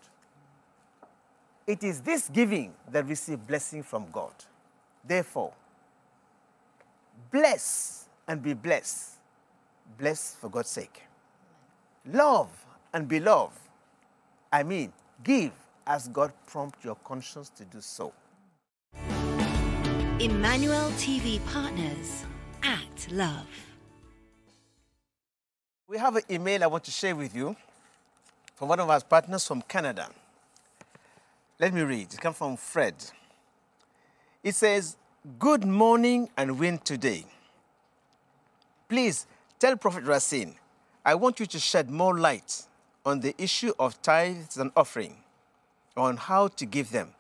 It is this giving that receives blessing from God. Therefore, Bless and be blessed. Bless for God's sake. Love and be loved. I mean, give as God prompts your conscience to do so. Emmanuel TV partners, act love. We have an email I want to share with you from one of our partners from Canada. Let me read. It comes from Fred. It says, Good morning and win today. Please tell Prophet Racine, I want you to shed more light on the issue of tithes and offering, on how to give them.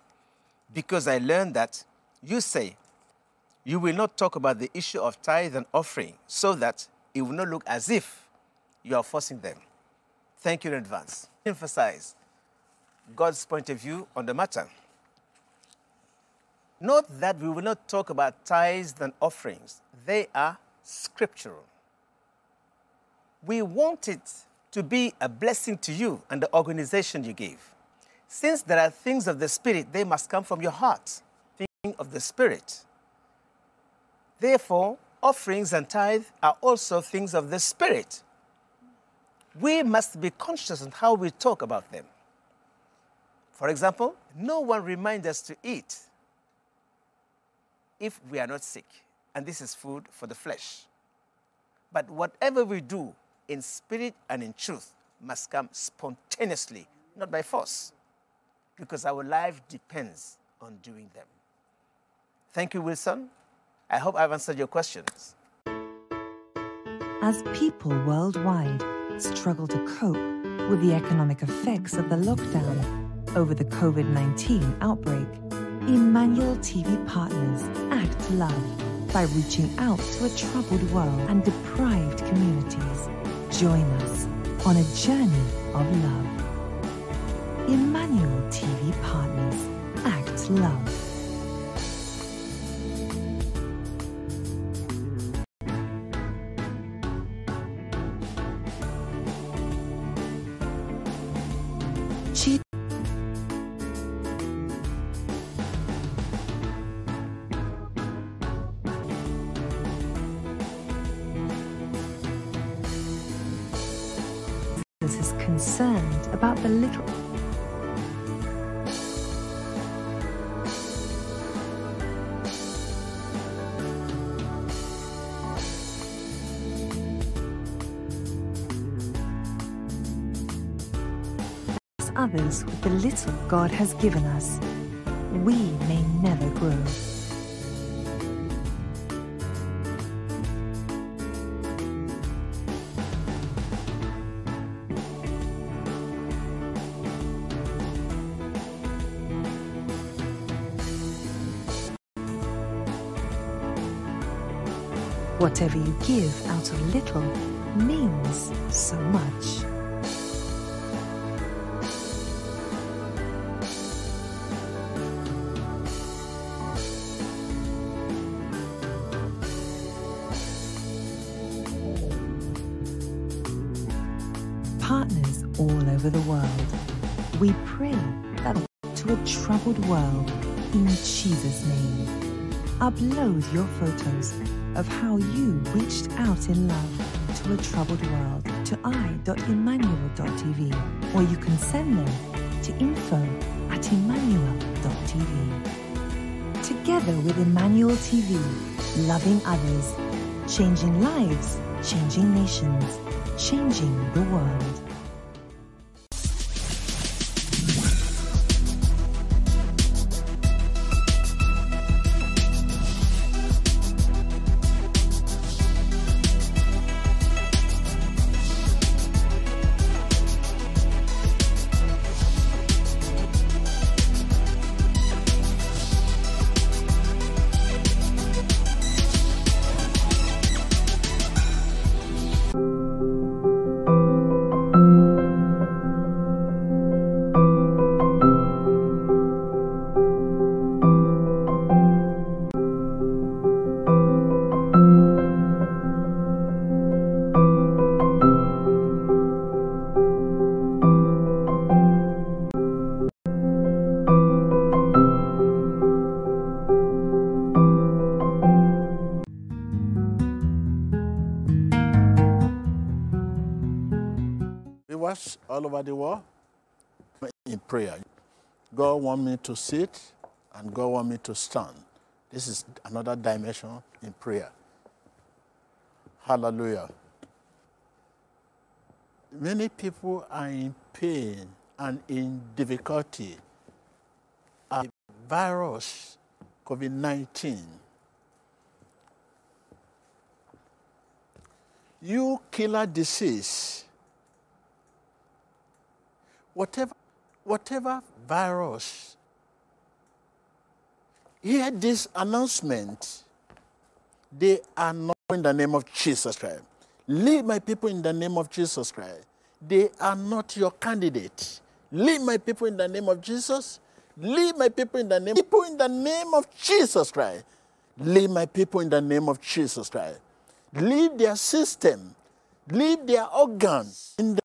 Because I learned that you say you will not talk about the issue of tithe and offering so that it will not look as if you are forcing them. Thank you in advance. Emphasize God's point of view on the matter. Note that we will not talk about tithes and offerings, they are scriptural. We want it to be a blessing to you and the organization you give. Since there are things of the Spirit, they must come from your heart, thinking of the Spirit. Therefore, offerings and tithe are also things of the Spirit. We must be conscious of how we talk about them. For example, no one reminds us to eat if we are not sick, and this is food for the flesh. But whatever we do in spirit and in truth must come spontaneously, not by force, because our life depends on doing them. Thank you, Wilson. I hope I've answered your questions. As people worldwide struggle to cope with the economic effects of the lockdown over the COVID 19 outbreak, Emmanuel TV partners act love by reaching out to a troubled world and deprived communities. Join us on a journey of love. Emmanuel TV partners act love. Has given us, we may never grow. Whatever you give out of little means so much. Your photos of how you reached out in love to a troubled world to i.emmanuel.tv or you can send them to info at emmanuel.tv. Together with Emmanuel TV, loving others, changing lives, changing nations, changing the world. God want me to sit and God want me to stand. This is another dimension in prayer. Hallelujah. Many people are in pain and in difficulty. A virus, COVID 19, you killer disease, whatever, whatever virus, hear this announcement. They are not in the name of Jesus Christ. Lead my people in the name of Jesus Christ. They are not your candidate. Lead my people in the name of Jesus. Lead my people in the name people in the name of Jesus Christ. Lead my people in the name of Jesus Christ. Lead their system. Lead their organs. The,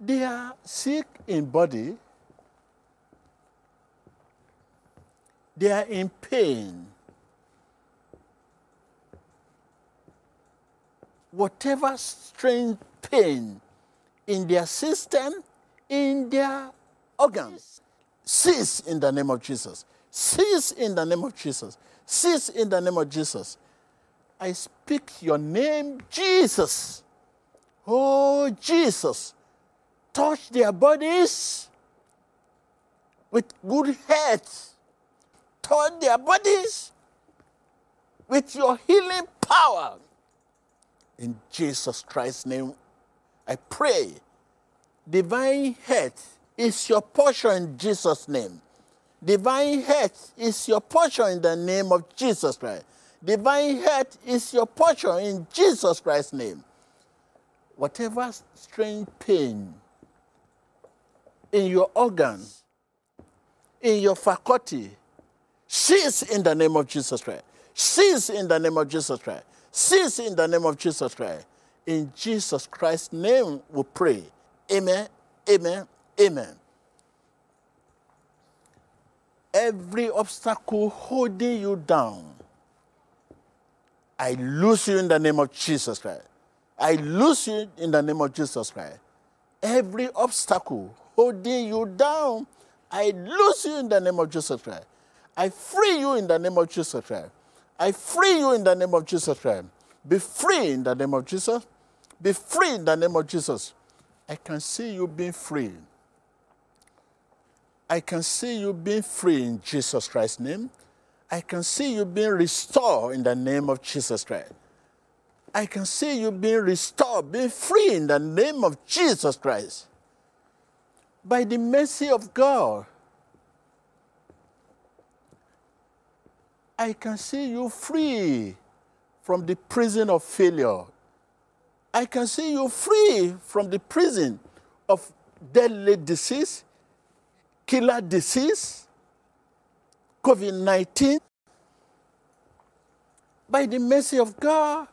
they are sick in body. They are in pain. Whatever strange pain in their system, in their organs, cease in the name of Jesus. Cease in the name of Jesus. Cease in the name of Jesus. I speak your name, Jesus. Oh, Jesus. Touch their bodies with good health. Touch their bodies with your healing power. In Jesus Christ's name, I pray. Divine health is your portion in Jesus' name. Divine health is your portion in the name of Jesus Christ. Divine health is your portion in Jesus Christ's name. Whatever strange pain in your organs, in your faculty, cease in the name of Jesus Christ. Cease in the name of Jesus Christ. Cease in the name of Jesus Christ. In Jesus Christ's name we pray. Amen. Amen. Amen. Every obstacle holding you down, I lose you in the name of Jesus Christ. I lose you in the name of Jesus Christ. Every obstacle holding you down, I lose you in the name of Jesus Christ. I free you in the name of Jesus Christ. I free you in the name of Jesus Christ. Be free in the name of Jesus. Be free in the name of Jesus. I can see you being free. I can see you being free in Jesus Christ's name. I can see you being restored in the name of Jesus Christ. I can see you being restored, being free in the name of Jesus Christ. By the mercy of God, I can see you free from the prison of failure. I can see you free from the prison of deadly disease, killer disease, COVID 19. By the mercy of God,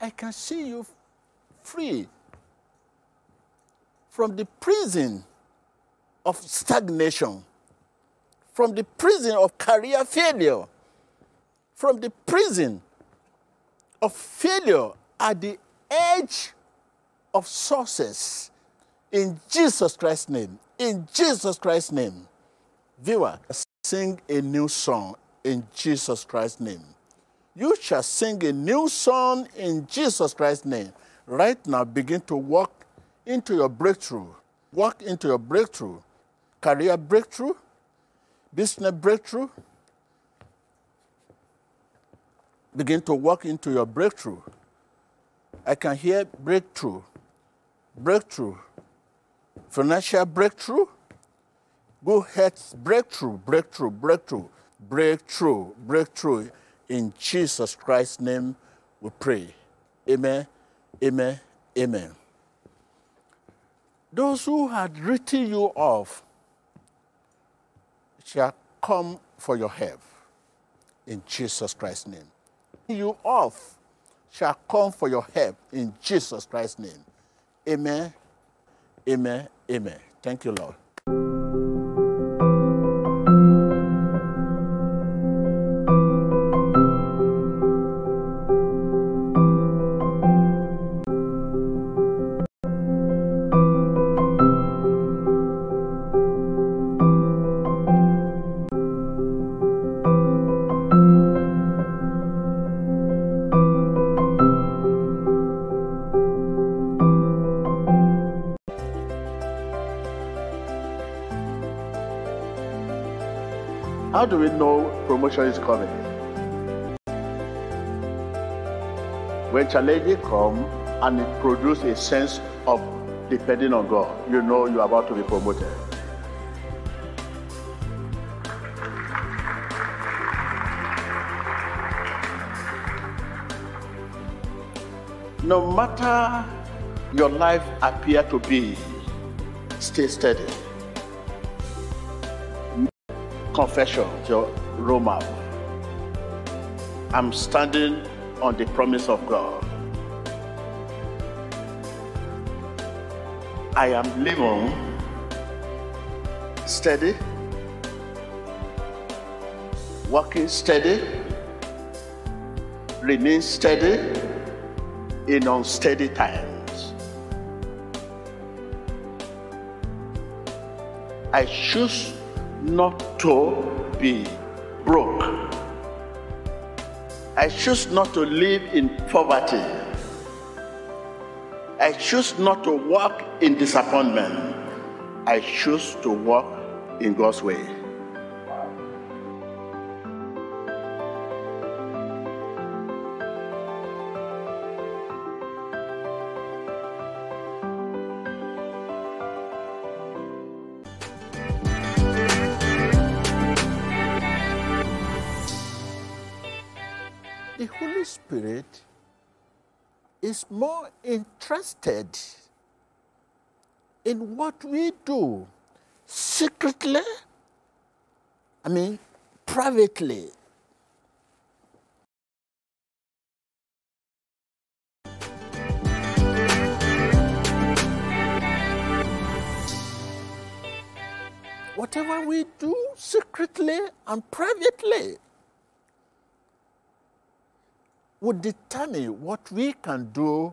I can see you free from the prison of stagnation, from the prison of career failure, from the prison of failure at the edge of sources in Jesus Christ's name. In Jesus Christ's name. Viewer, sing a new song in Jesus Christ's name. You shall sing a new song in Jesus Christ's name. Right now, begin to walk into your breakthrough. Walk into your breakthrough. Career breakthrough, business breakthrough. Begin to walk into your breakthrough. I can hear breakthrough, breakthrough, financial breakthrough, good health breakthrough, breakthrough, breakthrough, breakthrough, breakthrough. In Jesus Christ's name we pray. Amen, amen, amen. Those who had written you off shall come for your help in Jesus Christ's name. You off shall come for your help in Jesus Christ's name. Amen. Amen. Amen. Thank you, Lord. How do we know promotion is coming? When challenges come and it produces a sense of depending on God, you know you're about to be promoted. No matter your life appear to be, stay steady. Confession, your roadmap. I'm standing on the promise of God. I am living steady, working steady, remain steady in unsteady times. I choose not to be broke. I choose not to live in poverty. I choose not to walk in disappointment. I choose to walk in God's way. Interested in what we do secretly, I mean, privately. Whatever we do secretly and privately would determine what we can do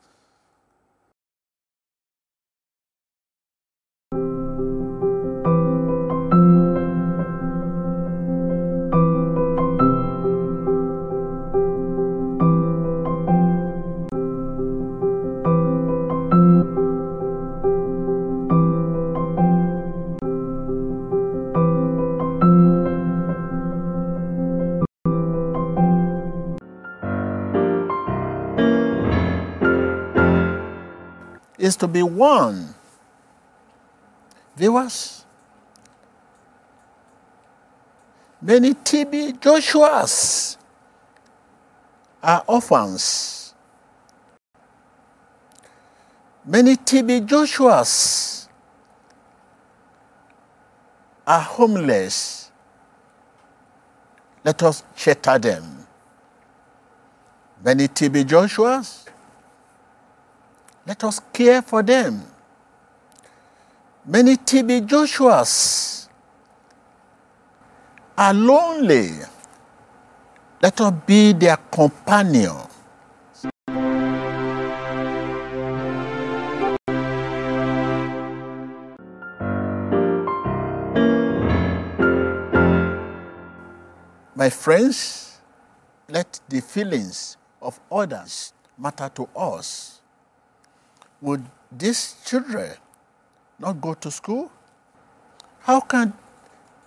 To be one. Viewers, many TB Joshuas are orphans. Many TB Joshuas are homeless. Let us shelter them. Many TB Joshuas let us care for them. Many TB Joshuas are lonely. Let us be their companion. My friends, let the feelings of others matter to us would these children not go to school? How can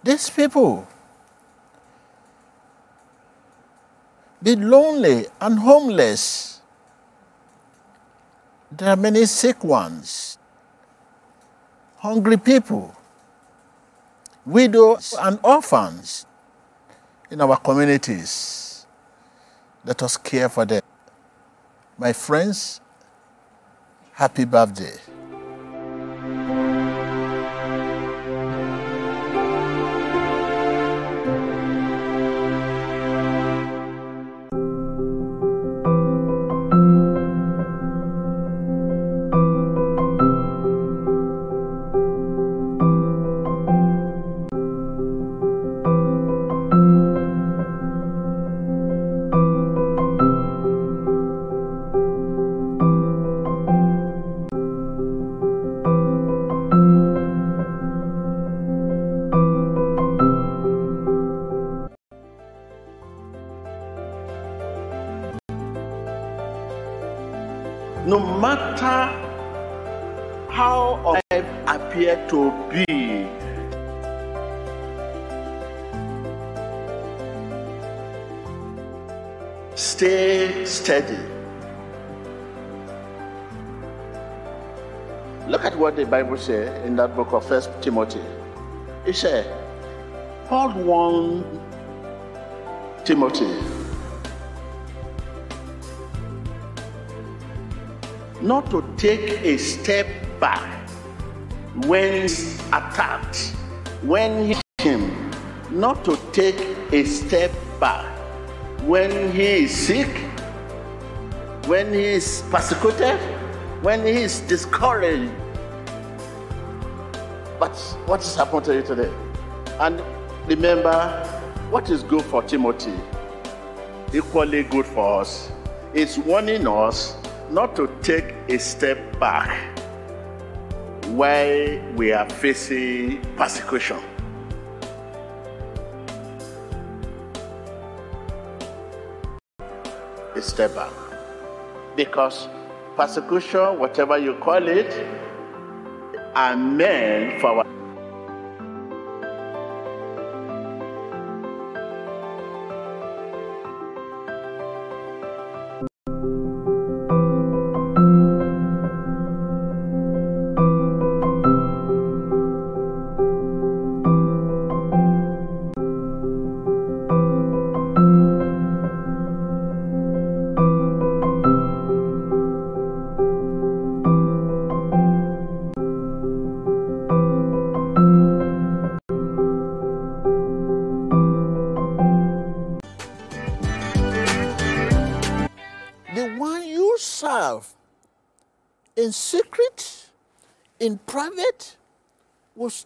these people be lonely and homeless? There are many sick ones, hungry people, widows and orphans in our communities. Let us care for them. My friends, happy birthday. The Bible says in that book of First Timothy. It said, Paul warned Timothy not to take a step back when attacked, when he him, not to take a step back when he is sick, when he is persecuted, when he is discouraged. But what has happened to you today? And remember, what is good for Timothy, equally good for us. It's warning us not to take a step back while we are facing persecution. A step back. Because persecution, whatever you call it, are meant for our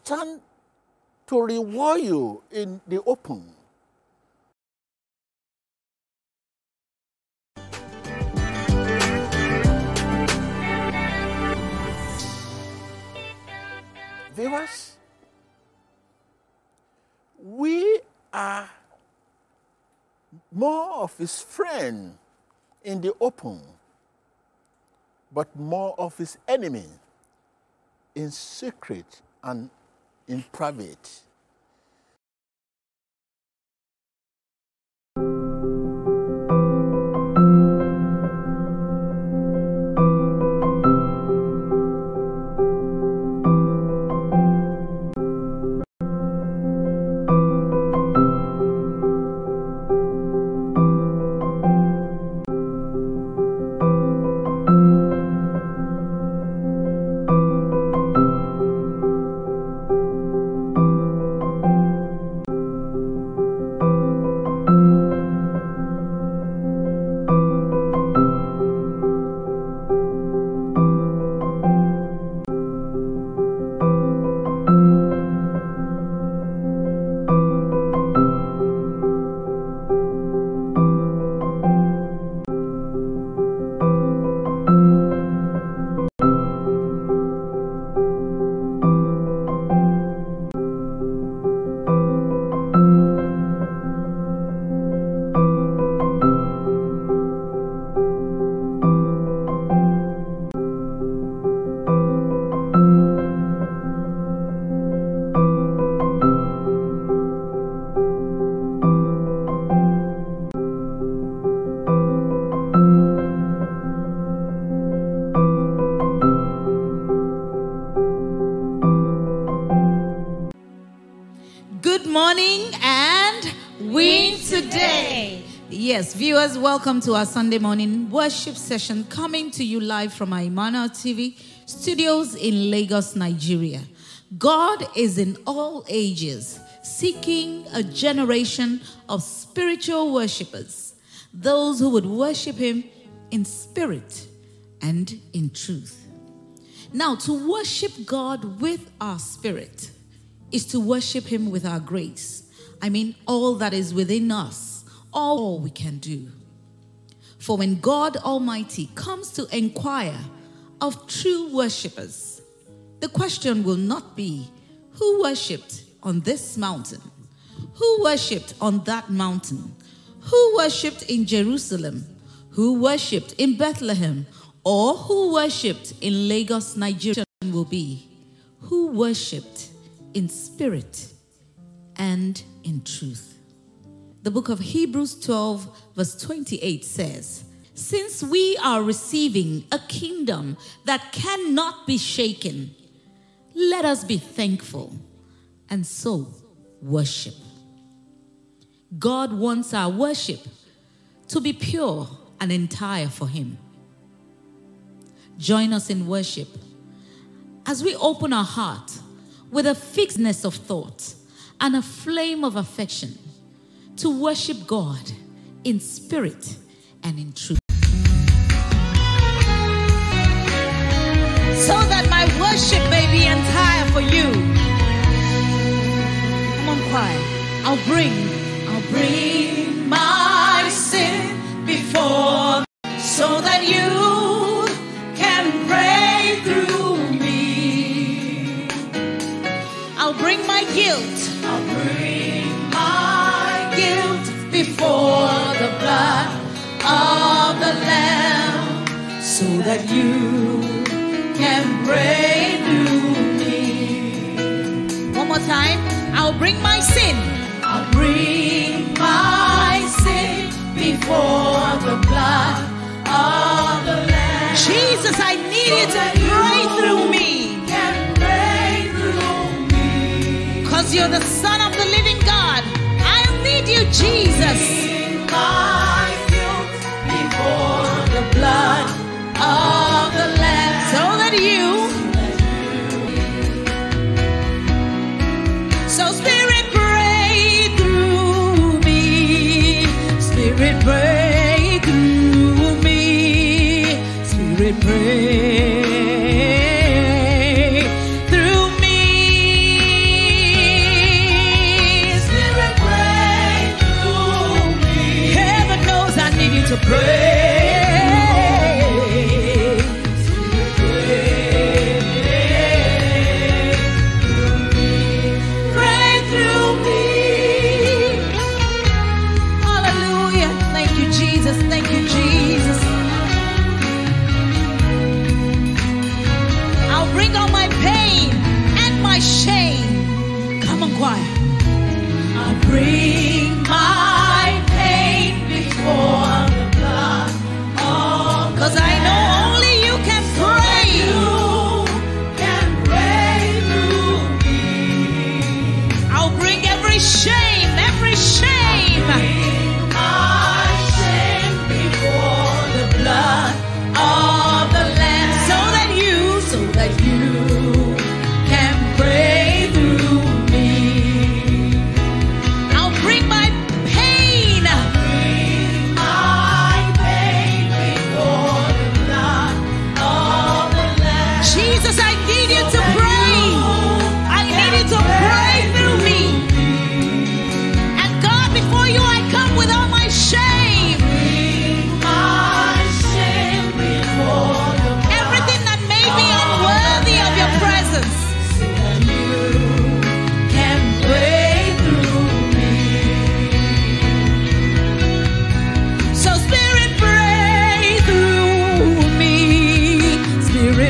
stand to reward you in the open. Viewers, we are more of his friend in the open, but more of his enemy in secret and in private. Welcome to our Sunday morning worship session coming to you live from our Emmanuel TV studios in Lagos, Nigeria. God is in all ages seeking a generation of spiritual worshipers, those who would worship Him in spirit and in truth. Now, to worship God with our spirit is to worship Him with our grace. I mean, all that is within us, all we can do. For when God Almighty comes to inquire of true worshippers, the question will not be who worshipped on this mountain, who worshipped on that mountain, who worshipped in Jerusalem, who worshipped in Bethlehem, or who worshipped in Lagos, Nigeria, will be who worshipped in spirit and in truth. The book of Hebrews 12, verse 28 says, Since we are receiving a kingdom that cannot be shaken, let us be thankful and so worship. God wants our worship to be pure and entire for Him. join us in worship. As we open our heart with a fixedness of thought and a flame of affection to worship God in spirit and in truth. So that my worship may be entire for you. Come on, choir. I'll bring, I'll bring my sin before so that you can pray through me. I'll bring my guilt. Of the Lamb so that you can pray through me. One more time. I'll bring my sin. I'll bring my sin before the blood of the Lamb. Jesus, I need you to pray through me. Can pray through me. Cause you're the Son of the living God. I need you, Jesus. Blood. Of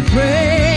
pray.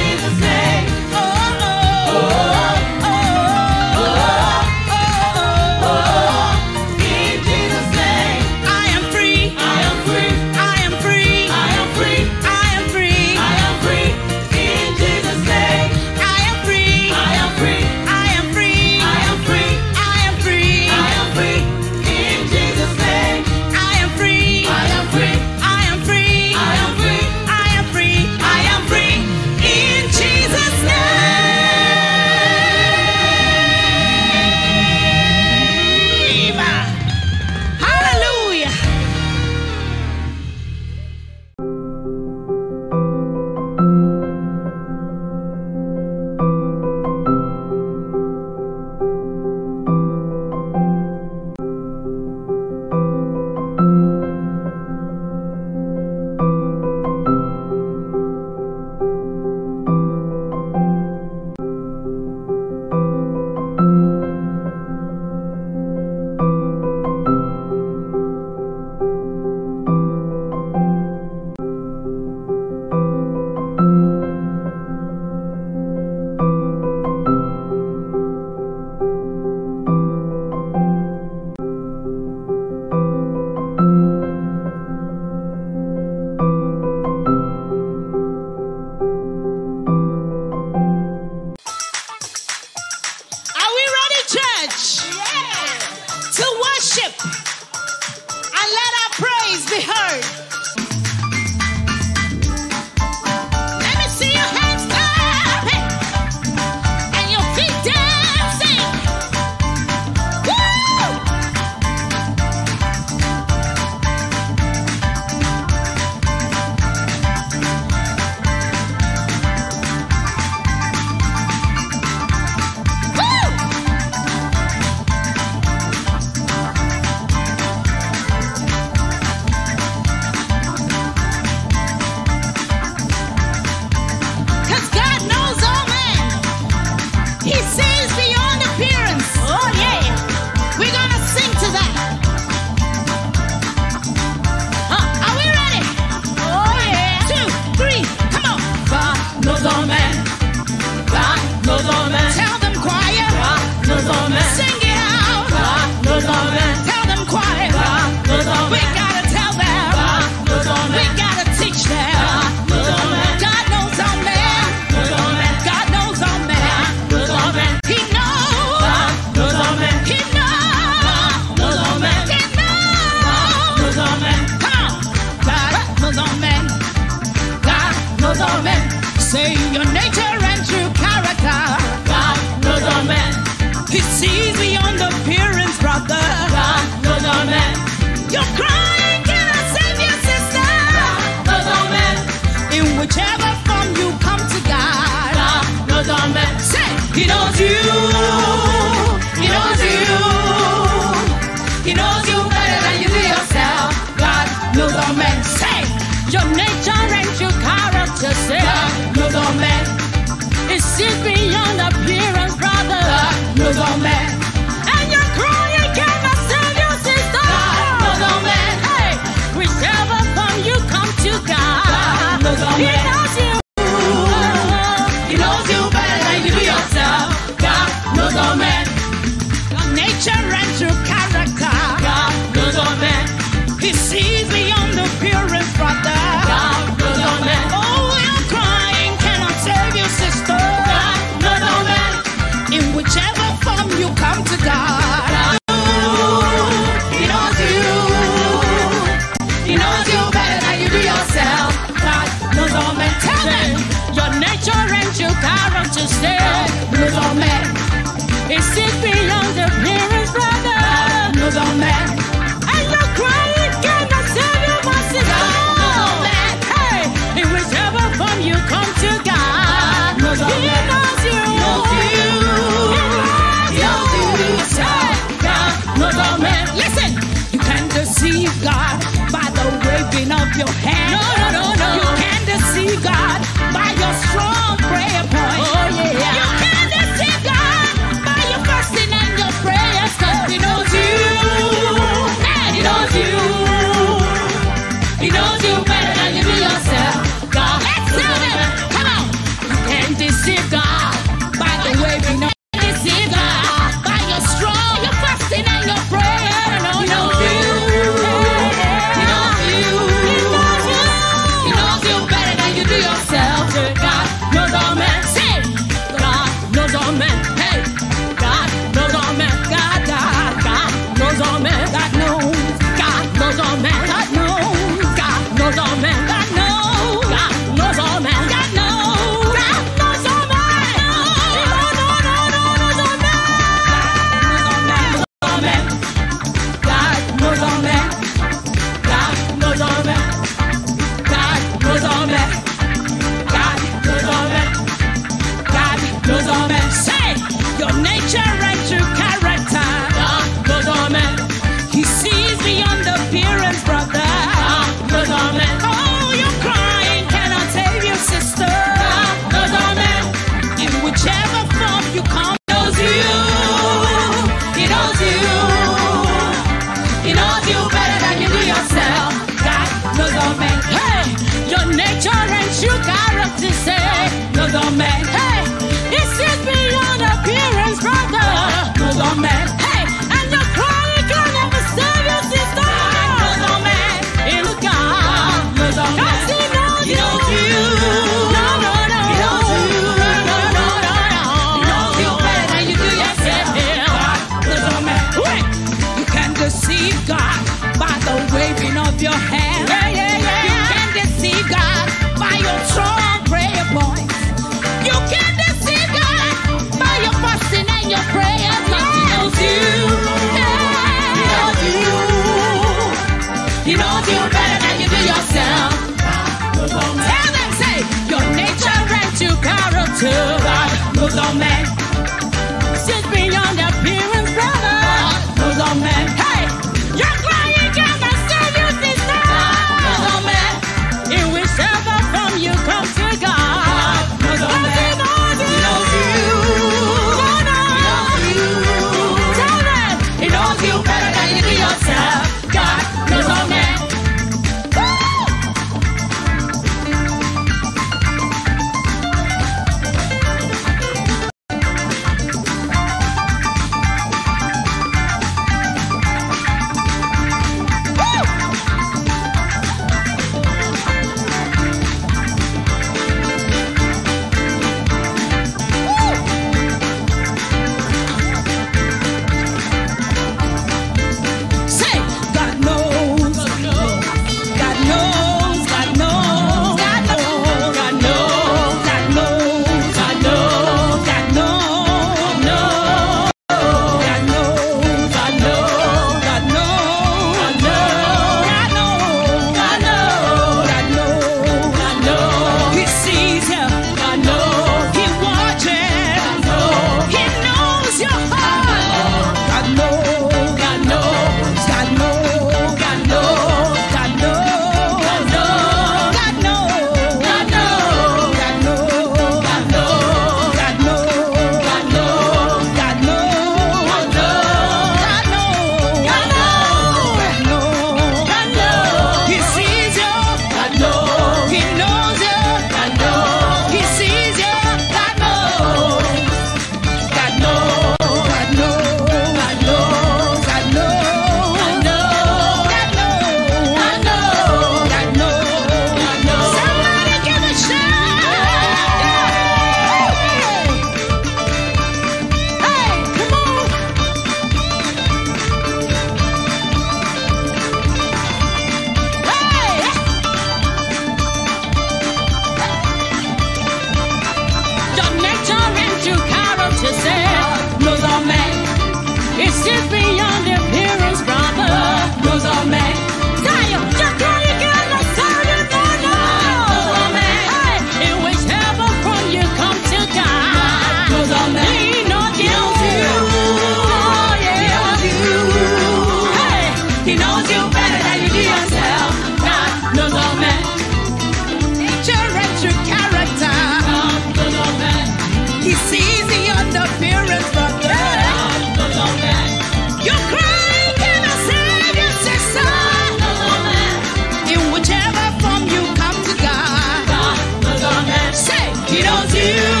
You.